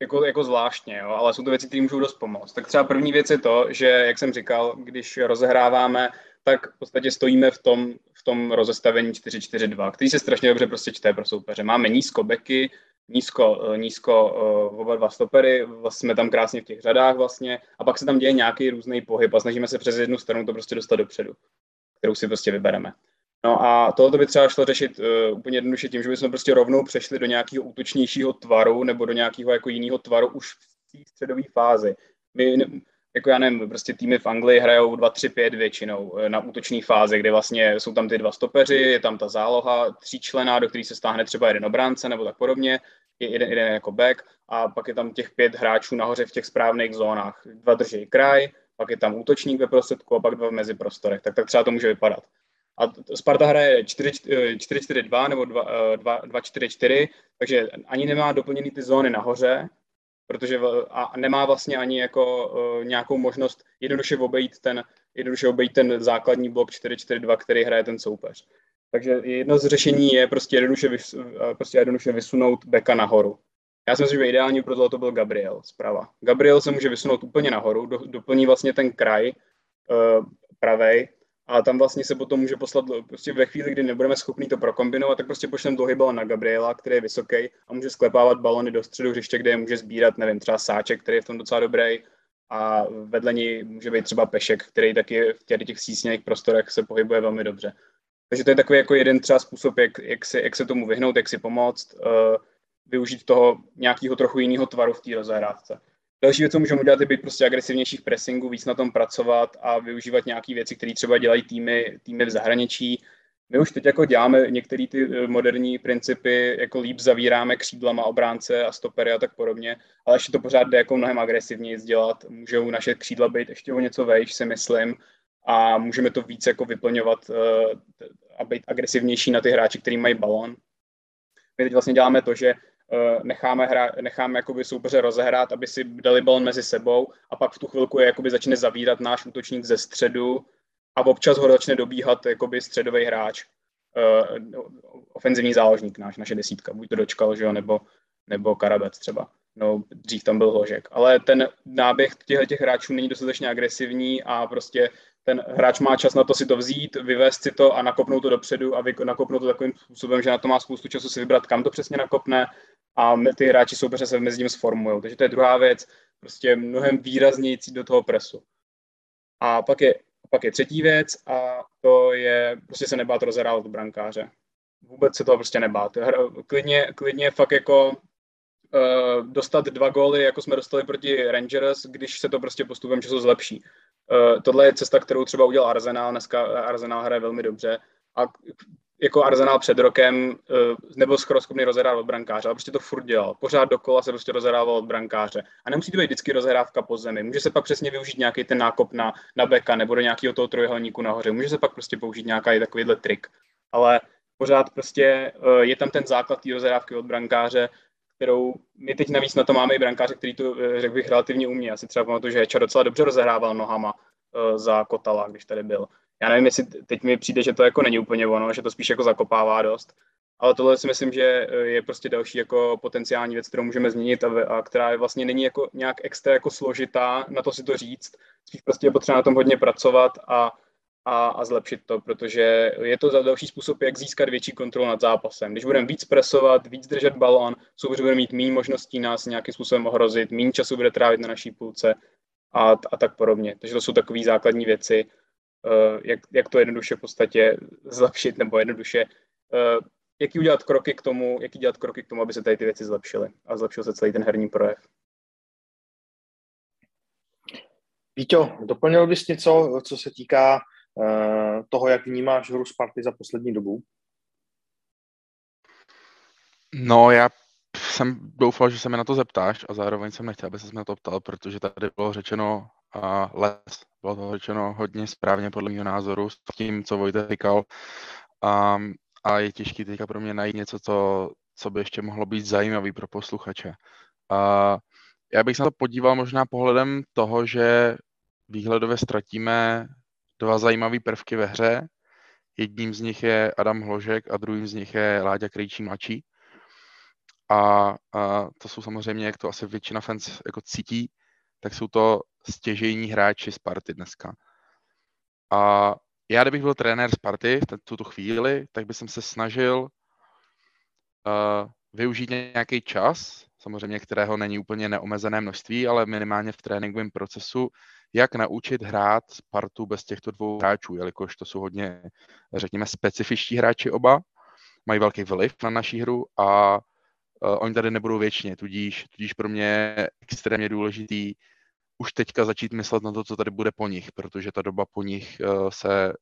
jako, jako zvláštně, jo, ale jsou to věci, které můžou dost pomoct. Tak třeba první věc je to, že, jak jsem říkal, když rozehráváme, tak v podstatě stojíme v tom, v tom rozestavení 4-4-2, který se strašně dobře prostě čte pro soupeře. Máme nízko beky, nízko, eh, nízko uh, oba dva stopery, vlastně jsme tam krásně v těch řadách vlastně a pak se tam děje nějaký různý pohyb a snažíme se přes jednu stranu to prostě dostat dopředu, kterou si prostě vybereme. No a tohle by třeba šlo řešit uh, úplně jednoduše tím, že bychom prostě rovnou přešli do nějakého útočnějšího tvaru nebo do nějakého jako jiného tvaru už v té středové fázi. My, jako já nevím, prostě týmy v Anglii hrajou 2-3-5 většinou na útoční fázi, kde vlastně jsou tam ty dva stopeři, je tam ta záloha tříčlená, do který se stáhne třeba jeden obránce nebo tak podobně, je jeden, jeden jako back a pak je tam těch pět hráčů nahoře v těch správných zónách. Dva drží kraj, pak je tam útočník ve prostředku a pak dva v meziprostorech. Tak, tak třeba to může vypadat. A Sparta hraje 4-4-2 nebo 2-4-4, takže ani nemá doplněný ty zóny nahoře, protože a nemá vlastně ani jako uh, nějakou možnost jednoduše obejít ten, jednoduše obejít ten základní blok 4-4-2, který hraje ten soupeř. Takže jedno z řešení je prostě jednoduše, vys, prostě jednoduše vysunout beka nahoru. Já si myslím, že ideální pro to, to byl Gabriel zprava. Gabriel se může vysunout úplně nahoru, do, doplní vlastně ten kraj uh, pravej a tam vlastně se potom může poslat, prostě ve chvíli, kdy nebudeme schopni to prokombinovat, tak prostě pošleme dlouhý balon na Gabriela, který je vysoký a může sklepávat balony do středu hřiště, kde je může sbírat, nevím, třeba Sáček, který je v tom docela dobrý, a vedle něj může být třeba Pešek, který taky v těch, těch sísněných prostorech se pohybuje velmi dobře. Takže to je takový jako jeden třeba způsob, jak, jak, se, jak se tomu vyhnout, jak si pomoct, uh, využít toho nějakého trochu jiného tvaru v té rozehrávce. Další věc, co můžeme udělat, je být prostě agresivnější v pressingu, víc na tom pracovat a využívat nějaké věci, které třeba dělají týmy, týmy v zahraničí. My už teď jako děláme některé ty eh, moderní principy, jako líp zavíráme křídlama obránce a stopery a tak podobně, ale ještě to pořád jde jako mnohem agresivněji dělat. Můžou naše křídla být ještě o něco vejš, si myslím, a můžeme to víc jako vyplňovat uh, a být agresivnější na ty hráči, kteří mají balon. My teď vlastně děláme to, že necháme, hra, necháme jakoby soupeře rozehrát, aby si dali balon mezi sebou a pak v tu chvilku je jakoby začne zavírat náš útočník ze středu a občas ho začne dobíhat jakoby středový hráč, uh, ofenzivní záložník náš, naše desítka, buď to dočkal, že jo, nebo, nebo Karabec třeba. No, dřív tam byl Ložek. Ale ten náběh těchto těch hráčů není dostatečně agresivní a prostě ten hráč má čas na to si to vzít, vyvést si to a nakopnout to dopředu a nakopnout to takovým způsobem, že na to má spoustu času si vybrat, kam to přesně nakopne a ty hráči soupeře se mezi tím sformují. Takže to je druhá věc, prostě mnohem výrazněji do toho presu. A pak je, pak je třetí věc a to je prostě se nebát rozehrávat brankáře. Vůbec se toho prostě nebát. Klidně, klidně fakt jako uh, dostat dva góly, jako jsme dostali proti Rangers, když se to prostě postupem času zlepší. Uh, tohle je cesta, kterou třeba udělal Arsenal. Dneska Arsenal hraje velmi dobře. A jako Arsenal před rokem uh, nebyl skoro schopný rozehrávat od brankáře, ale prostě to furt dělal. Pořád dokola se prostě rozehrával od brankáře. A nemusí to být vždycky rozehrávka po zemi. Může se pak přesně využít nějaký ten nákop na, na beka nebo do nějakého toho trojuhelníku nahoře. Může se pak prostě použít nějaký takovýhle trik. Ale pořád prostě uh, je tam ten základ té rozehrávky od brankáře, kterou my teď navíc na to máme i brankáře, který to, eh, řekl bych, relativně umí. Já si třeba pamatuju, že Heča docela dobře rozehrával nohama za Kotala, když tady byl. Já nevím, jestli teď mi přijde, že to jako není úplně ono, že to spíš jako zakopává dost. Ale tohle si myslím, že eh, je prostě další jako potenciální věc, kterou můžeme změnit a, a která je vlastně není jako nějak extra jako složitá na to si to říct. Spíš prostě je potřeba na tom hodně pracovat a a, a zlepšit to, protože je to za další způsob, jak získat větší kontrolu nad zápasem. Když budeme víc presovat, víc držet balón, soupeř bude mít méně možností nás nějakým způsobem ohrozit, méně času bude trávit na naší půlce a, a tak podobně. Takže to jsou takové základní věci, jak, jak to jednoduše v podstatě zlepšit, nebo jednoduše, uh, jaký udělat kroky k tomu, jaký dělat kroky k tomu, aby se tady ty věci zlepšily a zlepšil se celý ten herní projev. Víťo, doplnil bys něco, co se týká Eh, toho, jak vnímáš hru Sparty za poslední dobu? No, já jsem doufal, že se mi na to zeptáš a zároveň jsem nechtěl, aby se na to ptal, protože tady bylo řečeno uh, les, bylo to řečeno hodně správně podle mého názoru s tím, co Vojta říkal. Um, a je těžké teďka pro mě najít něco, co, co by ještě mohlo být zajímavý pro posluchače. Uh, já bych se na to podíval možná pohledem toho, že výhledově ztratíme dva zajímavé prvky ve hře. Jedním z nich je Adam Hložek a druhým z nich je Láďa Krejčí mladší. A, a to jsou samozřejmě, jak to asi většina fans jako cítí, tak jsou to stěžejní hráči Sparty dneska. A já, kdybych byl trenér Sparty v tuto chvíli, tak bych se snažil uh, využít nějaký čas, samozřejmě kterého není úplně neomezené množství, ale minimálně v tréninkovém procesu, jak naučit hrát Spartu bez těchto dvou hráčů, jelikož to jsou hodně, řekněme, specifičtí hráči oba, mají velký vliv na naší hru a uh, oni tady nebudou věčně, tudíž, tudíž pro mě je extrémně důležitý už teďka začít myslet na to, co tady bude po nich, protože ta doba po nich uh, se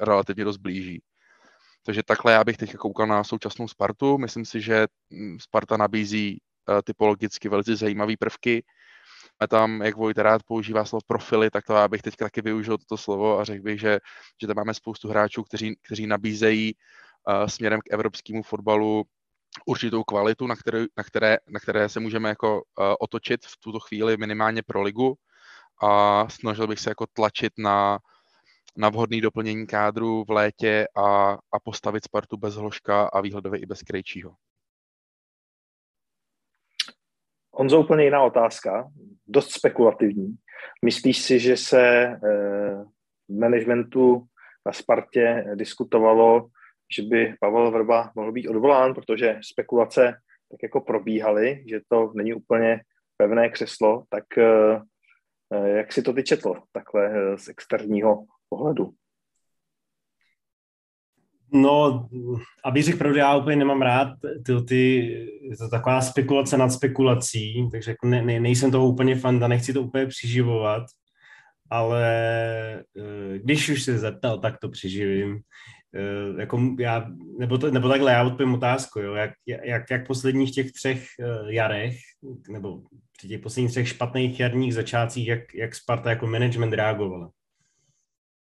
relativně dost blíží. Takže takhle já bych teď koukal na současnou Spartu. Myslím si, že hm, Sparta nabízí uh, typologicky velice zajímavé prvky, a tam, jak Vojta rád používá slovo profily, tak to já bych teď taky využil toto slovo a řekl bych, že, že tam máme spoustu hráčů, kteří, kteří nabízejí uh, směrem k evropskému fotbalu určitou kvalitu, na které, na které, na které se můžeme jako uh, otočit v tuto chvíli minimálně pro ligu a snažil bych se jako tlačit na, na vhodný doplnění kádru v létě a, a postavit Spartu bez Hloška a výhledově i bez Krejčího. Honzo, úplně jiná otázka, dost spekulativní. Myslíš si, že se eh, v managementu na Spartě diskutovalo, že by Pavel Vrba mohl být odvolán, protože spekulace tak jako probíhaly, že to není úplně pevné křeslo, tak eh, eh, jak si to ty četl takhle z externího pohledu? No, aby řekl pravdu, já úplně nemám rád ty, ty je to taková spekulace nad spekulací, takže jako ne, ne, nejsem toho úplně fan a nechci to úplně přiživovat, ale eh, když už se zeptal, tak to přiživím. Uh, jako já, nebo, to, nebo takhle, já odpovím otázku, jo, jak, jak, jak posledních těch třech uh, jarech, nebo při těch posledních třech špatných jarních začátcích, jak, jak Sparta jako management reagovala.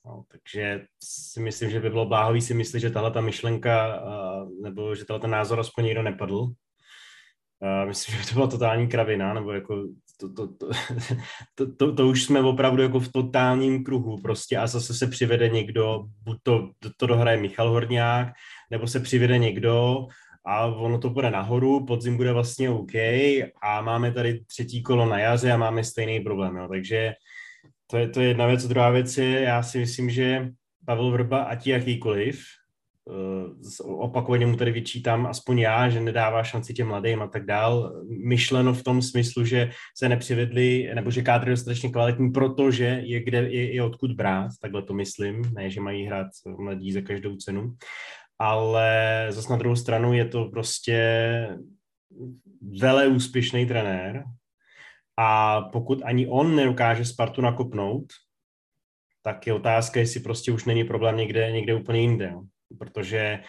No, takže si myslím, že by bylo bláhový si myslet, že tahle ta myšlenka, nebo že tahle ten názor aspoň nikdo nepadl. Myslím, že by to byla totální kravina, nebo jako to, to, to, (laughs) to, to, to už jsme opravdu jako v totálním kruhu prostě a zase se přivede někdo, buď to, to dohraje Michal Horňák, nebo se přivede někdo a ono to bude nahoru, podzim bude vlastně OK a máme tady třetí kolo na jaře a máme stejný problém, jo. takže to je, to je jedna věc. Druhá věc je, já si myslím, že Pavel Vrba, ať jakýkoliv, opakovaně mu tady vyčítám, aspoň já, že nedává šanci těm mladým a tak dál. Myšleno v tom smyslu, že se nepřivedli, nebo že kádr je dostatečně kvalitní, protože je, kde, je, je odkud brát, takhle to myslím, ne, že mají hrát mladí za každou cenu. Ale zase na druhou stranu je to prostě vele úspěšný trenér, a pokud ani on nedokáže Spartu nakopnout, tak je otázka, jestli prostě už není problém někde, někde úplně jinde. Protože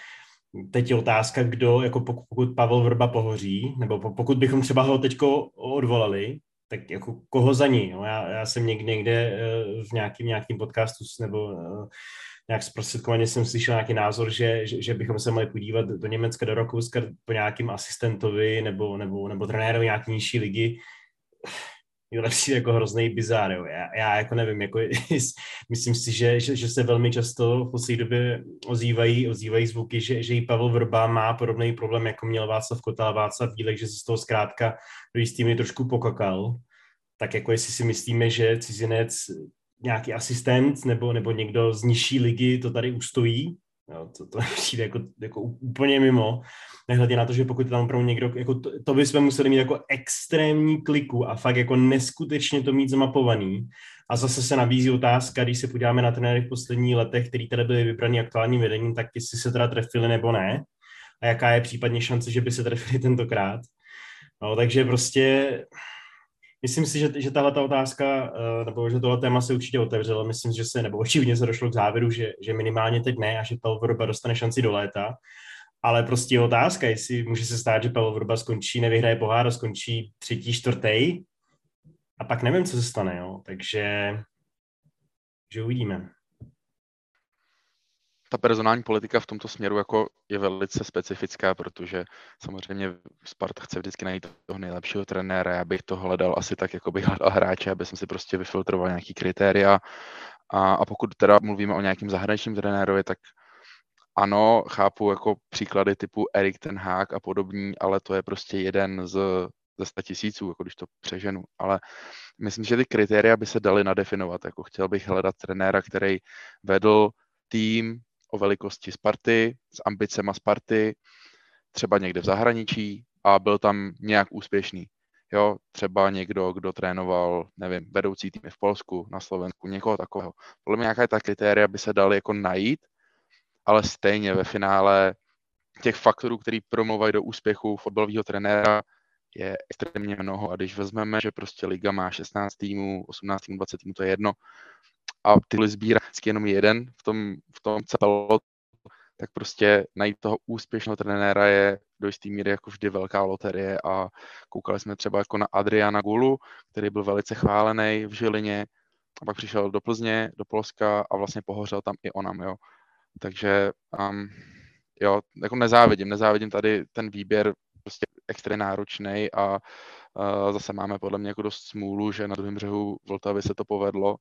teď je otázka, kdo, jako pokud Pavel Vrba pohoří, nebo pokud bychom třeba ho teď odvolali, tak jako koho za ní. Jo? Já, já jsem někde, někde eh, v nějakým, nějakým podcastu nebo eh, nějak zprostředkovaně jsem slyšel nějaký názor, že, že, že bychom se mohli podívat do Německa, do Rakouska po nějakým asistentovi nebo, nebo, nebo trenérovi nějaké nižší ligy, (laughs) je lepší jako hrozný bizár, jo. Já, já, jako nevím, jako (laughs) myslím si, že, že, že, se velmi často v poslední době ozývají, ozývají zvuky, že, že i Pavel Vrba má podobný problém, jako měl Václav Kotal, Václav Dílek, že se z toho zkrátka do jistými trošku pokakal. Tak jako jestli si myslíme, že cizinec nějaký asistent nebo, nebo někdo z nižší ligy to tady ustojí, jo, to, to (laughs) přijde jako, jako úplně mimo nehledě na to, že pokud tam opravdu někdo, jako to, to bychom museli mít jako extrémní kliku a fakt jako neskutečně to mít zmapovaný. A zase se nabízí otázka, když se podíváme na trenéry v posledních letech, který tady byly vybraný aktuálním vedením, tak jestli se teda trefili nebo ne. A jaká je případně šance, že by se trefili tentokrát. No, takže prostě myslím si, že, že tahle ta otázka, eh, nebo že tohle téma se určitě otevřelo. Myslím, že se, nebo očividně se došlo k závěru, že, že minimálně teď ne a že Pavel dostane šanci do léta ale prostě je otázka, jestli může se stát, že Pavel Vrba skončí, nevyhraje pohár a skončí třetí, čtvrtý a pak nevím, co se stane, jo. takže že uvidíme. Ta personální politika v tomto směru jako je velice specifická, protože samozřejmě Sparta chce vždycky najít toho nejlepšího trenéra. Já bych to hledal asi tak, jako bych hledal hráče, aby jsem si prostě vyfiltroval nějaký kritéria. A, a pokud teda mluvíme o nějakém zahraničním trenérovi, tak ano, chápu jako příklady typu Erik ten Hák a podobní, ale to je prostě jeden z, ze sta tisíců, jako když to přeženu. Ale myslím, že ty kritéria by se daly nadefinovat. Jako chtěl bych hledat trenéra, který vedl tým o velikosti Sparty, s ambicema Sparty, třeba někde v zahraničí a byl tam nějak úspěšný. Jo, třeba někdo, kdo trénoval, nevím, vedoucí týmy v Polsku, na Slovensku, někoho takového. Podle mě nějaká ta kritéria by se daly jako najít ale stejně ve finále těch faktorů, který promluvají do úspěchu fotbalového trenéra, je extrémně mnoho. A když vezmeme, že prostě liga má 16 týmů, 18 týmů, 20 týmů, to je jedno, a ty sbírá vždycky jenom jeden v tom, v tom celot, tak prostě najít toho úspěšného trenéra je do jisté míry jako vždy velká loterie a koukali jsme třeba jako na Adriana Gulu, který byl velice chválený v Žilině a pak přišel do Plzně, do Polska a vlastně pohořel tam i onam, jo. Takže um, jo, jako nezávidím, nezávidím tady ten výběr prostě extrémně náročný a uh, zase máme podle mě jako dost smůlu, že na druhém břehu Vltavy se to povedlo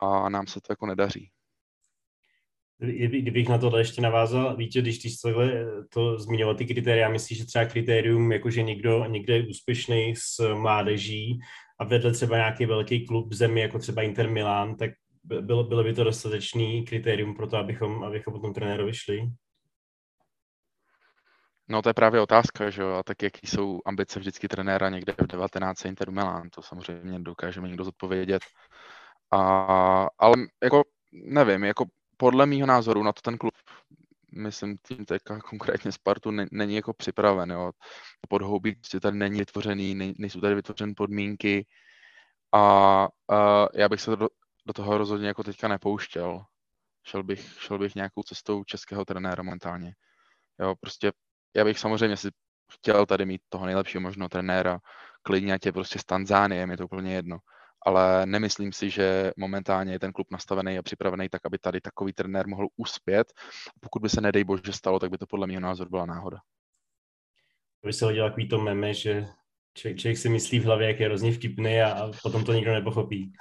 a nám se to jako nedaří. Kdybych na to ještě navázal, víte, když ty takhle to zmiňovat ty kritéria, myslíš, že třeba kritérium, jakože někdo někde je úspěšný s mládeží a vedle třeba nějaký velký klub zemi, jako třeba Inter Milan, tak bylo, bylo by to dostatečný kritérium pro to, abychom, abychom potom trenérovi šli? No to je právě otázka, že jo, a tak jaký jsou ambice vždycky trenéra někde v 19. Interu Milan, to samozřejmě dokážeme někdo zodpovědět. A, ale jako nevím, jako podle mýho názoru na to ten klub, myslím tím teďka konkrétně Spartu, ne, není jako připraven, jo. Podhoubí prostě tady není vytvořený, ne, nejsou tady vytvořené podmínky a, a já bych se do, toho rozhodně jako teďka nepouštěl. Šel bych, šel bych nějakou cestou českého trenéra momentálně. Jo, prostě já bych samozřejmě si chtěl tady mít toho nejlepšího možného trenéra, klidně je prostě z Tanzánie, mi to úplně jedno. Ale nemyslím si, že momentálně je ten klub nastavený a připravený tak, aby tady takový trenér mohl uspět. Pokud by se nedej bože stalo, tak by to podle mého názoru byla náhoda. By se hodil takový to meme, že člověk, člověk si myslí v hlavě, jak je hrozně vtipný a, a potom to nikdo nepochopí.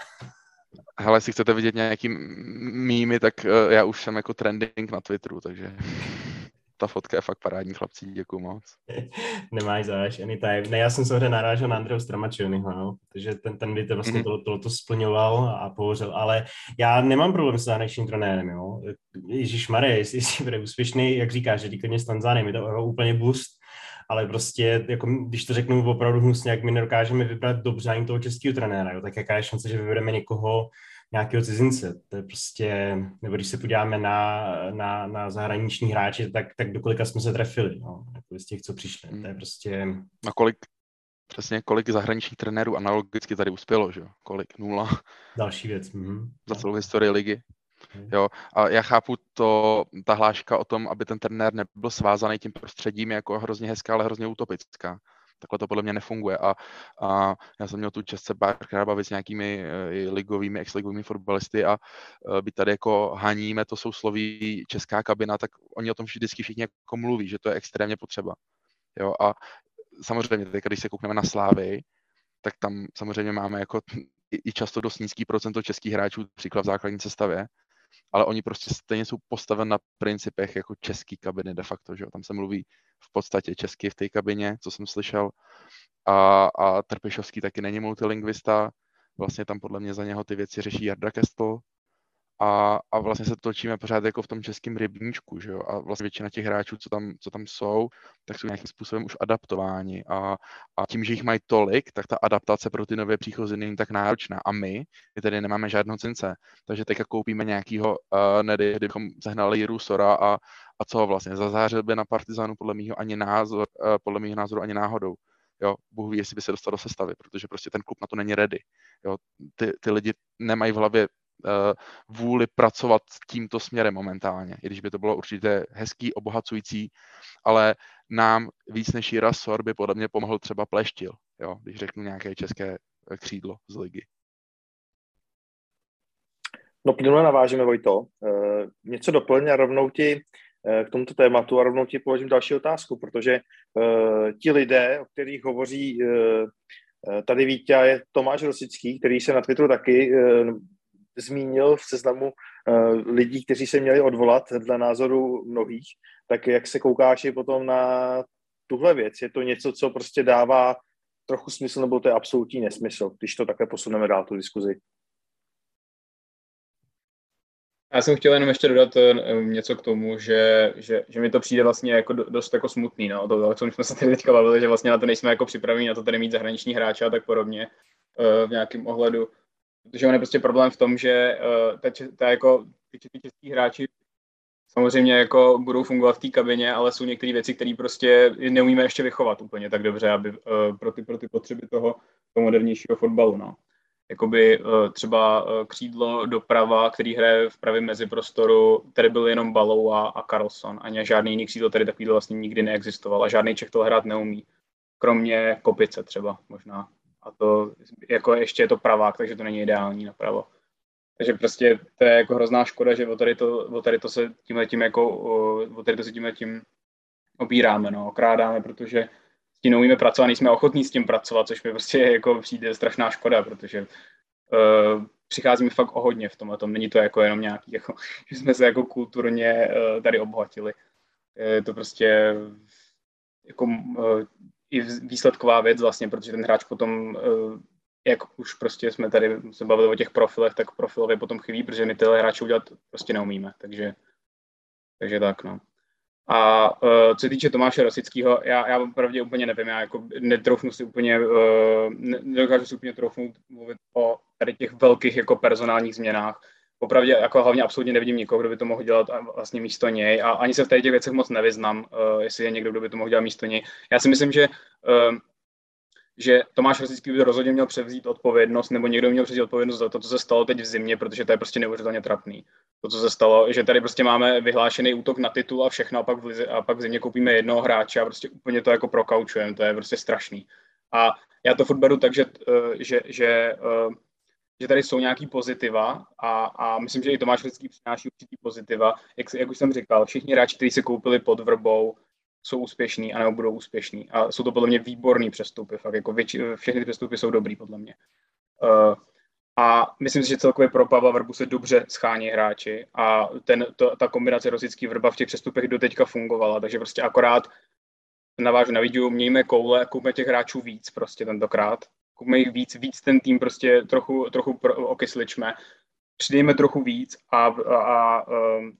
Hele, jestli chcete vidět nějaký mýmy, tak uh, já už jsem jako trending na Twitteru, takže (laughs) ta fotka je fakt parádní, chlapci, děkuju moc. (laughs) Nemáš záš, anytime. Ne, já jsem se narážel na Andreu Stramačionyho, no, protože ten, ten by to vlastně mm-hmm. to, to splňoval a pohořel, ale já nemám problém s zahraničním trenérem, jo. Ježíš Marie, jestli, jestli bude úspěšný, jak říkáš, že klidně s Tanzánem, je to úplně boost, ale prostě, jako, když to řeknu opravdu hnusně, jak my nedokážeme vybrat dobře ani toho českého trenéra, jo, tak jaká je šance, že vybereme někoho, nějakého cizince. To je prostě, nebo když se podíváme na, na, na zahraniční hráče, tak, tak do kolika jsme se trefili, no, jako z těch, co přišli. To je hmm. prostě... A kolik, přesně kolik zahraničních trenérů analogicky tady uspělo, že jo? Kolik? Nula. Další věc. Mhm. Za celou historii ligy. Mhm. Jo, a já chápu to, ta hláška o tom, aby ten trenér nebyl svázaný tím prostředím, jako hrozně hezká, ale hrozně utopická. Takhle to podle mě nefunguje. A, a já jsem měl tu čest se párkrát bavit s nějakými uh, ligovými, exligovými fotbalisty a uh, by tady jako haníme to sousloví česká kabina, tak oni o tom vždycky všichni jako mluví, že to je extrémně potřeba. Jo, a samozřejmě, teď, když se koukneme na Slávy, tak tam samozřejmě máme jako i, i často dost nízký procento českých hráčů, příklad v základní sestavě, ale oni prostě stejně jsou postaven na principech jako český kabiny de facto, že jo? tam se mluví v podstatě česky v té kabině, co jsem slyšel, a, a Trpišovský taky není multilingvista, vlastně tam podle mě za něho ty věci řeší Jarda Kestl, a, a vlastně se točíme pořád jako v tom českém rybníčku, že jo? A vlastně většina těch hráčů, co tam, co tam jsou, tak jsou nějakým způsobem už adaptováni a, a tím, že jich mají tolik, tak ta adaptace pro ty nové příchozí není tak náročná. A my, my tady nemáme žádnou cince, takže teďka koupíme nějakýho uh, nedy, kdybychom sehnali Jiru Sora a, a co vlastně, zazářil by na Partizanu podle mého ani názor, uh, podle mého názoru ani náhodou. Jo, Bůh ví, jestli by se dostal do sestavy, protože prostě ten klub na to není ready. Jo, ty, ty lidi nemají v hlavě vůli pracovat tímto směrem momentálně, i když by to bylo určitě hezký, obohacující, ale nám víc než Jira Sor by podle mě pomohl třeba Pleštil, jo, když řeknu nějaké české eh, křídlo z ligy. No plynule navážeme, Vojto. Uh, něco doplň a rovnou ti k tomuto tématu a rovnou ti položím další otázku, protože ti lidé, o kterých hovoří tady Vítě, je Tomáš Rosický, který se na Twitteru taky zmínil v seznamu uh, lidí, kteří se měli odvolat dle názoru mnohých, tak jak se koukáš i potom na tuhle věc? Je to něco, co prostě dává trochu smysl, nebo to je absolutní nesmysl, když to takhle posuneme dál, tu diskuzi? Já jsem chtěl jenom ještě dodat uh, něco k tomu, že, že, že mi to přijde vlastně jako dost jako smutný, no, to, o čem jsme se tady teďka bavili, že vlastně na to nejsme jako připraveni, na to tady mít zahraniční hráče a tak podobně uh, v nějakém ohledu protože on je prostě problém v tom, že uh, ta, ta jako, ty, český hráči samozřejmě jako budou fungovat v té kabině, ale jsou některé věci, které prostě neumíme ještě vychovat úplně tak dobře, aby uh, pro, ty, pro ty potřeby toho, toho modernějšího fotbalu. No. Jakoby uh, třeba uh, křídlo doprava, který hraje v pravém meziprostoru, tady byl jenom Balou a, a Carlson. Ani žádný jiný křídlo tady takový vlastně nikdy neexistoval a žádný Čech to hrát neumí. Kromě Kopice třeba možná a to jako ještě je to pravák, takže to není ideální napravo. Takže prostě to je jako hrozná škoda, že o tady to, o tady to se tímhle tím jako, o tady to se tímhle tím opíráme, no, okrádáme, protože s tím neumíme pracovat, nejsme ochotní s tím pracovat, což mi prostě jako přijde strašná škoda, protože uh, přicházíme fakt o hodně v tom a tom. Není to jako jenom nějaký, jako, (laughs) že jsme se jako kulturně uh, tady obohatili. Je to prostě jako uh, i výsledková věc vlastně, protože ten hráč potom, eh, jak už prostě jsme tady se bavili o těch profilech, tak profilově potom chybí, protože my tyhle hráče udělat prostě neumíme, takže, takže tak, no. A uh, co se týče Tomáše Rosického, já, já opravdu úplně nevím, já jako netroufnu si úplně, uh, nedokážu si úplně troufnout mluvit o tady těch velkých jako personálních změnách, opravdu jako hlavně absolutně nevidím nikoho, kdo by to mohl dělat vlastně místo něj a ani se v těch věcech moc nevyznám, uh, jestli je někdo, kdo by to mohl dělat místo něj. Já si myslím, že uh, že Tomáš Rosický by rozhodně měl převzít odpovědnost, nebo někdo měl převzít odpovědnost za to, co se stalo teď v zimě, protože to je prostě neuvěřitelně trapný. To, co se stalo, že tady prostě máme vyhlášený útok na titul a všechno, a pak v, lize, a pak v zimě koupíme jednoho hráče a prostě úplně to jako prokaučujeme, to je prostě strašný. A já to furt tak, že, eh, že, že, že tady jsou nějaký pozitiva a, a myslím, že i Tomáš Lidský přináší určitý pozitiva. Jak, jak už jsem říkal, všichni hráči, kteří se koupili pod vrbou, jsou úspěšní a nebo budou úspěšní. A jsou to podle mě výborný přestupy. Fakt jako větši, všechny ty přestupy jsou dobrý podle mě. Uh, a myslím si, že celkově pro Pavla Vrbu se dobře schání hráči a ten, to, ta kombinace Rosický Vrba v těch přestupech do teďka fungovala, takže prostě akorát navážu na video, mějme koule a kupme těch hráčů víc prostě tentokrát. Jich víc, víc ten tým prostě trochu, trochu okysličme, přidejme trochu víc a, a, a um,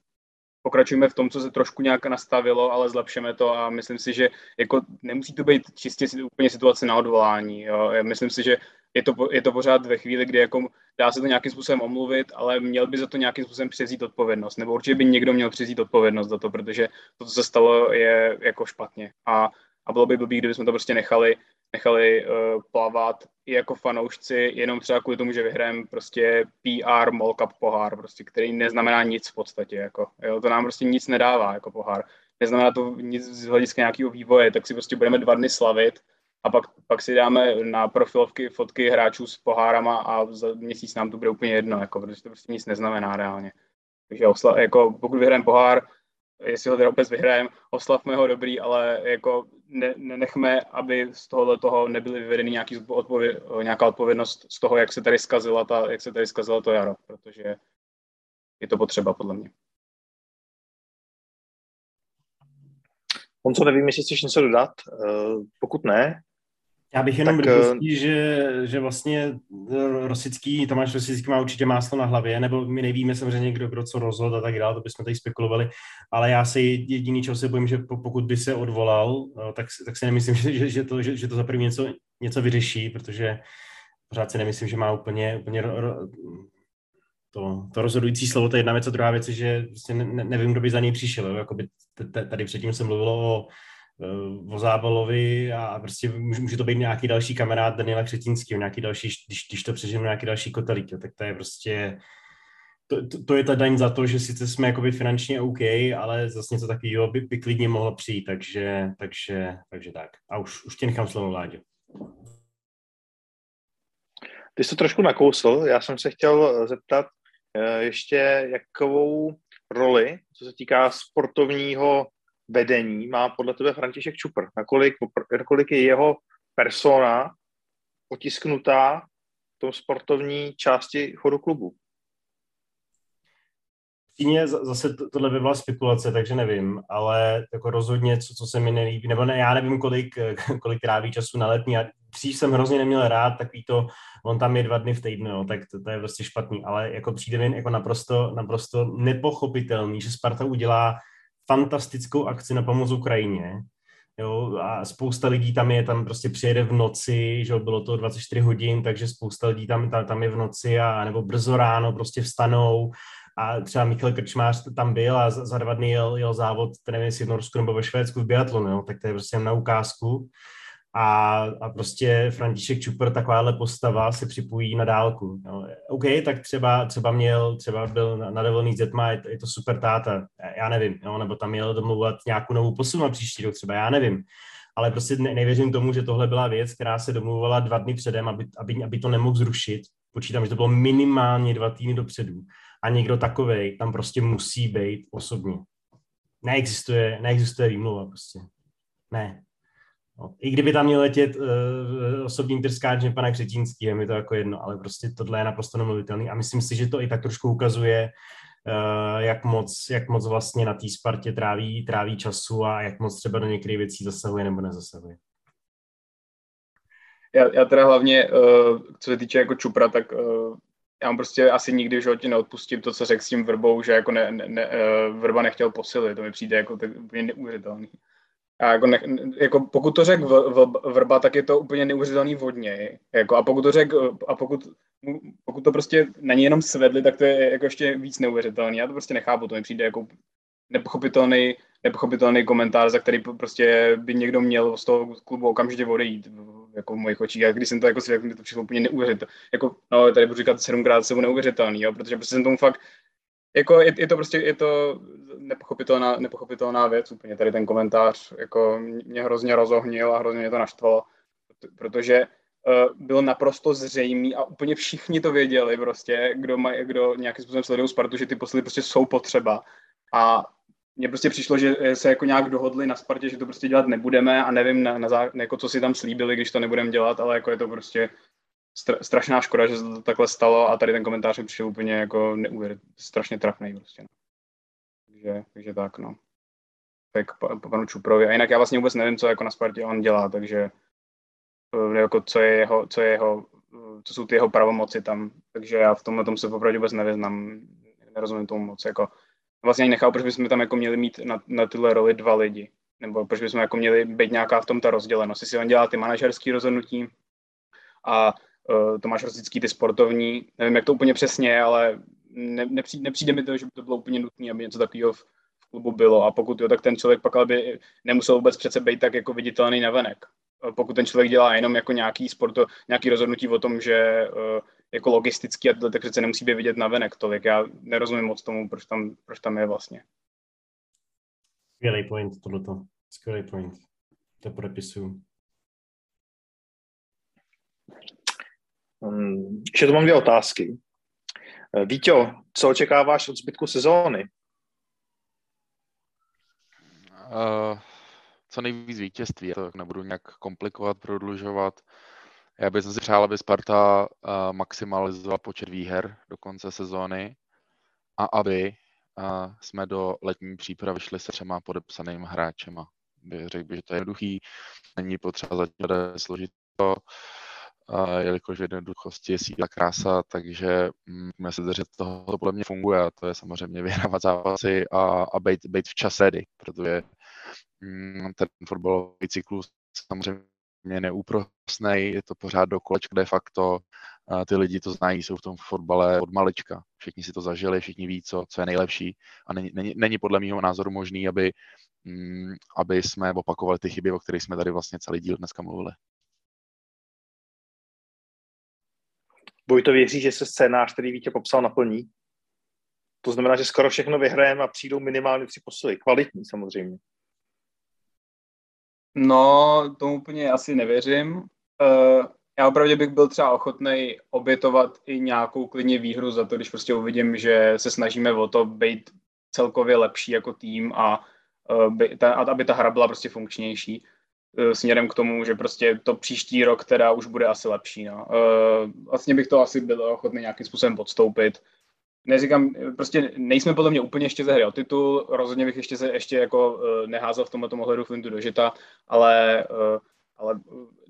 pokračujeme v tom, co se trošku nějak nastavilo, ale zlepšeme to a myslím si, že jako nemusí to být čistě úplně situace na odvolání. Jo. Myslím si, že je to, je to pořád ve chvíli, kdy jako dá se to nějakým způsobem omluvit, ale měl by za to nějakým způsobem přezít odpovědnost. Nebo určitě by někdo měl přezít odpovědnost za to, protože to, co se stalo, je jako špatně. A, a bylo by blbý, kdybychom to prostě nechali, nechali uh, plavat i jako fanoušci, jenom třeba kvůli tomu, že vyhrajeme prostě PR Mall Cup pohár, prostě, který neznamená nic v podstatě. Jako, jo, to nám prostě nic nedává jako pohár. Neznamená to nic z hlediska nějakého vývoje, tak si prostě budeme dva dny slavit, a pak, pak si dáme na profilovky fotky hráčů s pohárama a za měsíc nám to bude úplně jedno, jako, protože to prostě nic neznamená reálně. Takže jako, pokud vyhrajeme pohár, jestli ho teda vůbec vyhrajeme, oslavme ho dobrý, ale jako ne, nenechme, aby z tohohle toho nebyly vyvedeny nějaký odpověd, nějaká odpovědnost z toho, jak se tady zkazila, ta, jak se tady zkazila to jaro, protože je to potřeba podle mě. Honzo, nevím, jestli chceš něco dodat. Eh, pokud ne, já bych jenom rychlostí, uh, že, že vlastně eh, Rosický, Tomáš Rosický má určitě máslo na hlavě, nebo my nevíme samozřejmě, kdo, kdo co rozhodl a tak dále, to bychom tady spekulovali, ale já si jediný, čeho se bojím, že pokud by se odvolal, eh, tak, tak si nemyslím, že, že, že, to, že, že to za první něco, něco vyřeší, protože pořád si nemyslím, že má úplně, úplně ro, ro, to, to rozhodující slovo, to je jedna věc a druhá věc je, že vlastně ne, nevím, kdo by za něj přišel. Jo? Jakoby tady předtím se mluvilo o Eh, o Zábalovi a prostě může to být nějaký další kamarád Daniela Křetínský, nějaký další, když, když to přežijeme nějaký další kotelík, tak to je prostě to, to, to, je ta daň za to, že sice jsme jakoby finančně OK, ale zase něco takového by, by klidně mohlo přijít, takže, takže, takže tak. A už, už tě nechám slovo, Láďo. Ty jsi to trošku nakousl, já jsem se chtěl zeptat eh, ještě, jakovou roli, co se týká sportovního vedení má podle tebe František Čupr? Nakolik, nakolik je jeho persona otisknutá v tom sportovní části chodu klubu? Přímě zase tohle by byla spekulace, takže nevím, ale jako rozhodně, co, co se mi nelíbí, nebo ne, já nevím, kolik, (laughs) kolik tráví času na letní. A dřív jsem hrozně neměl rád takový to, on tam je dva dny v týdnu, jo, tak to, to, je prostě špatný, ale jako přijde mi jako naprosto, naprosto nepochopitelný, že Sparta udělá fantastickou akci na pomoc Ukrajině. Jo, a spousta lidí tam je, tam prostě přijede v noci, že jo, bylo to 24 hodin, takže spousta lidí tam, tam, tam je v noci a nebo brzo ráno prostě vstanou a třeba Michal Krčmář tam byl a za, za dva dny jel, jel závod, nevím, jestli v Norsku nebo ve Švédsku v biatlonu, jo, tak to je prostě na ukázku a, a prostě František Čupr, takováhle postava, se připojí na dálku. No, OK, tak třeba, třeba měl, třeba byl na, na dětma, je to, je to super táta, já nevím, no, nebo tam měl domluvat nějakou novou posunu na příští rok třeba, já nevím. Ale prostě ne, nevěřím tomu, že tohle byla věc, která se domluvala dva dny předem, aby, aby, aby to nemohl zrušit. Počítám, že to bylo minimálně dva týdny dopředu. A někdo takovej tam prostě musí být osobně. Neexistuje, neexistuje výmluva prostě. Ne, No, I kdyby tam měl letět uh, osobním trskáčem pana Křetínský, je mi to jako jedno, ale prostě tohle je naprosto nemluvitelný a myslím si, že to i tak trošku ukazuje, uh, jak, moc, jak moc vlastně na té Spartě tráví, tráví času a jak moc třeba do některých věcí zasahuje nebo nezasahuje. Já, já teda hlavně, uh, co se týče jako Čupra, tak uh, já mám prostě asi nikdy v životě neodpustím to, co řekl s tím Vrbou, že jako ne, ne, ne, uh, Vrba nechtěl posilit, to mi přijde jako tak úplně neuvěřitelný. A jako, ne, jako pokud to řekl Vrba, tak je to úplně neuvěřitelný vodně. Jako, a pokud to řekl, a pokud, pokud to prostě na ní jenom svedli, tak to je jako ještě víc neuvěřitelný. Já to prostě nechápu, to mi přijde jako nepochopitelný, nepochopitelný komentář, za který prostě by někdo měl z toho klubu okamžitě odejít. jako v mojich očích. A když jsem to jako si řekl, to přišlo úplně neuvěřitelné. Jako, no, tady budu říkat sedmkrát se neuvěřitelný, jo, protože prostě jsem tomu fakt, jako je, je, to prostě, je to nepochopitelná, nepochopitelná věc úplně, tady ten komentář, jako mě hrozně rozohnil a hrozně mě to naštvalo, protože uh, bylo naprosto zřejmý a úplně všichni to věděli prostě, kdo, maj, kdo nějakým způsobem sledují Spartu, že ty posily prostě jsou potřeba. A mně prostě přišlo, že se jako nějak dohodli na Spartě, že to prostě dělat nebudeme a nevím, na, na, jako co si tam slíbili, když to nebudeme dělat, ale jako je to prostě stra, strašná škoda, že se to takhle stalo a tady ten komentář mi přišel úplně jako neuvěřit, strašně trafný prostě. No. Takže, takže tak, no. Tak po panu Čuprovi. A jinak já vlastně vůbec nevím, co jako na Spartě on dělá, takže eh, jako co je jeho, co je jeho, eh, co jsou ty jeho pravomoci tam, takže já v tomhle tom se opravdu vůbec nevyznám, nerozumím tomu moc, jako vlastně ani nechápu, proč bychom tam jako měli mít na, na tyhle roli dva lidi, nebo proč bychom jako měli být nějaká v tom ta rozdělenost, jestli on dělá ty manažerské rozhodnutí a uh, Tomáš Rosický ty sportovní, nevím, jak to úplně přesně ale ne, nepřijde, nepřijde mi to, že by to bylo úplně nutné, aby něco takového v, v klubu bylo a pokud jo, tak ten člověk pak ale by nemusel vůbec přece být tak jako viditelný navenek. Pokud ten člověk dělá jenom jako nějaký sporto, nějaký rozhodnutí o tom, že uh, jako logistický tak přece nemusí být vidět na venek tolik. Já nerozumím moc tomu, proč tam, proč tam je vlastně. Skvělý point tohleto. Skvělý point. To podepisuju. Ještě tu mám dvě otázky. Eh, Víťo, co očekáváš od zbytku sezóny? Uh, co nejvíc vítězství, to nebudu nějak komplikovat, prodlužovat. Já bych si přál, aby Sparta uh, maximalizovala počet výher do konce sezóny a aby uh, jsme do letní přípravy šli se třema podepsanými hráčema. Bych řekl, že to je jednoduchý, není potřeba začít složit to, uh, jelikož v jednoduchosti je síla krása, takže můžeme se držet toho, to podle mě funguje a to je samozřejmě (laughs) vyhrávat zápasy a, a být, být včas ready, protože um, ten fotbalový cyklus samozřejmě mě neúprosný, je to pořád do kolečka de facto, a ty lidi to znají, jsou v tom fotbale od malička, všichni si to zažili, všichni ví, co, co je nejlepší a není, není, není podle mého názoru možný, aby, mm, aby jsme opakovali ty chyby, o kterých jsme tady vlastně celý díl dneska mluvili. To věří, že se scénář, který Vítě popsal, naplní? To znamená, že skoro všechno vyhrajeme a přijdou minimálně tři posily. Kvalitní samozřejmě. No, tomu úplně asi nevěřím. Uh, já opravdu bych byl třeba ochotný obětovat i nějakou klidně výhru za to, když prostě uvidím, že se snažíme o to být celkově lepší jako tým a uh, by, ta, aby ta hra byla prostě funkčnější směrem k tomu, že prostě to příští rok teda už bude asi lepší. No. Uh, vlastně bych to asi byl ochotný nějakým způsobem podstoupit neříkám, prostě nejsme podle mě úplně ještě ze hry o titul, rozhodně bych ještě se ještě jako uh, neházel v tomhle ohledu Flintu do žita, ale, ale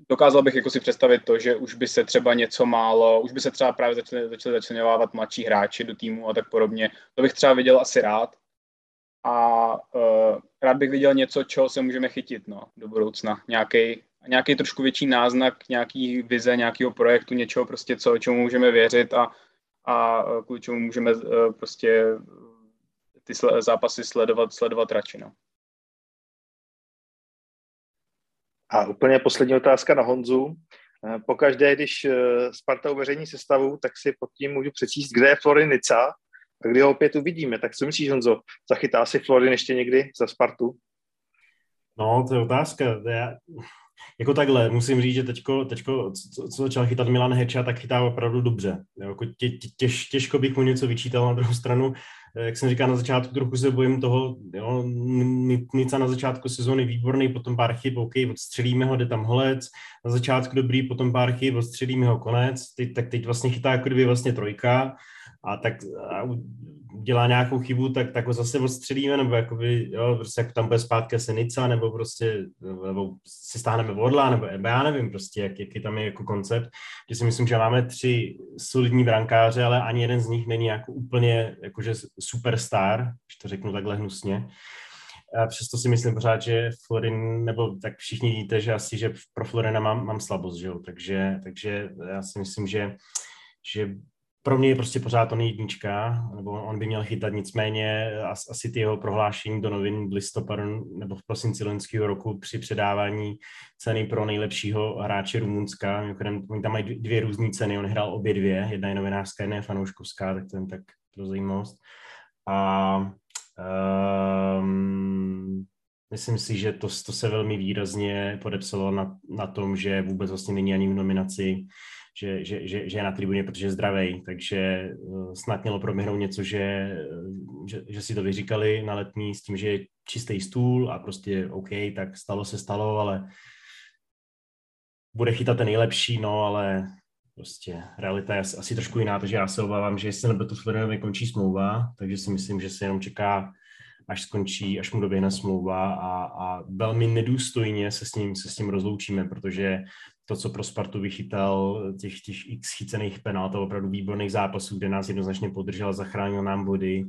dokázal bych jako si představit to, že už by se třeba něco málo, už by se třeba právě začali začlenovávat mladší hráči do týmu a tak podobně. To bych třeba viděl asi rád. A uh, rád bych viděl něco, čeho se můžeme chytit no, do budoucna. Nějaký nějaký trošku větší náznak, nějaký vize, nějakého projektu, něčeho prostě, co, čemu můžeme věřit a a kvůli čemu můžeme e, prostě ty zápasy sledovat, sledovat radši. No. A úplně poslední otázka na Honzu. E, pokaždé, když Sparta uveřejní sestavu, tak si pod tím můžu přečíst, kde je Florin Nica a kdy ho opět uvidíme. Tak co myslíš, Honzo? Zachytá si Florin ještě někdy za Spartu? No, to je otázka. Já, jako takhle, musím říct, že teďko, teďko co, co začal chytat Milan Heča, tak chytá opravdu dobře. Jako tě, tě, těž, těžko bych mu něco vyčítal na druhou stranu. Eh, jak jsem říkal na začátku, trochu se bojím toho, jo, Nica na začátku sezóny výborný, potom pár chyb, OK, odstřelíme ho, jde tam holec, na začátku dobrý, potom pár chyb, odstřelíme ho konec, teď, tak teď vlastně chytá jako kdyby vlastně trojka a tak a dělá nějakou chybu, tak, tak ho zase odstřelíme, nebo jakoby, jo, prostě jak tam bude zpátky Senica, nebo prostě, nebo si stáhneme vodla, nebo, nebo já nevím prostě, jak, jaký tam je jako koncept, že si myslím, že máme tři solidní brankáře, ale ani jeden z nich není jako úplně jakože superstar, když to řeknu takhle hnusně. A přesto si myslím pořád, že Florin, nebo tak všichni víte, že asi, že pro Florina mám, mám slabost, že jo? Takže, takže já si myslím, že, že pro mě je prostě pořád on jednička, nebo on by měl chytat, nicméně asi ty jeho prohlášení do novin v listopadu nebo v prosinci loňského roku při předávání ceny pro nejlepšího hráče Rumunska. Oni tam mají dvě různé ceny, on hrál obě dvě, jedna je novinářská, jedna je fanouškovská, tak to tak pro zajímavost. A um, myslím si, že to, to se velmi výrazně podepsalo na, na tom, že vůbec vlastně není ani v nominaci že, že, že, že je na tribuně, protože je zdravý, takže eh, snad mělo proběhnout něco, že, eh, že, že si to vyříkali na letní s tím, že je čistý stůl a prostě OK, tak stalo se stalo, ale bude chytat ten nejlepší, no ale prostě realita je asi, trošku jiná, takže já se obávám, že jestli nebude to Florianovi končí smlouva, takže si myslím, že se jenom čeká, až skončí, až mu doběhne smlouva a, a velmi nedůstojně se s ním, se s ním rozloučíme, protože to, co pro Spartu vychytal, těch, těch x chycených penalt, opravdu výborných zápasů, kde nás jednoznačně podržel, zachránil nám body,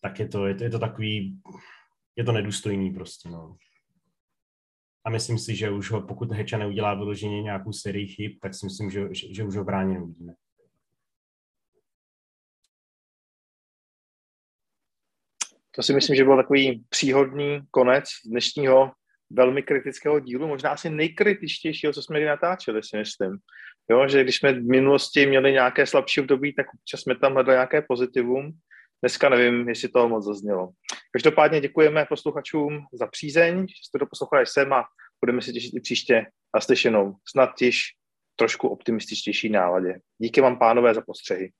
tak je to, je to, je to takový, je to nedůstojný prostě, no. A myslím si, že už ho, pokud Heča neudělá vyloženě nějakou sérii chyb, tak si myslím, že, že, že už ho bráně neuvidíme. To si myslím, že byl takový příhodný konec dnešního velmi kritického dílu, možná asi nejkritičtějšího, co jsme kdy natáčeli, si myslím. Jo, že když jsme v minulosti měli nějaké slabší období, tak občas jsme tam hledali nějaké pozitivum. Dneska nevím, jestli toho moc zaznělo. Každopádně děkujeme posluchačům za přízeň, že jste to poslouchali sem a budeme se těšit i příště naslyšenou. Snad již trošku optimističtější náladě. Díky vám, pánové, za postřehy.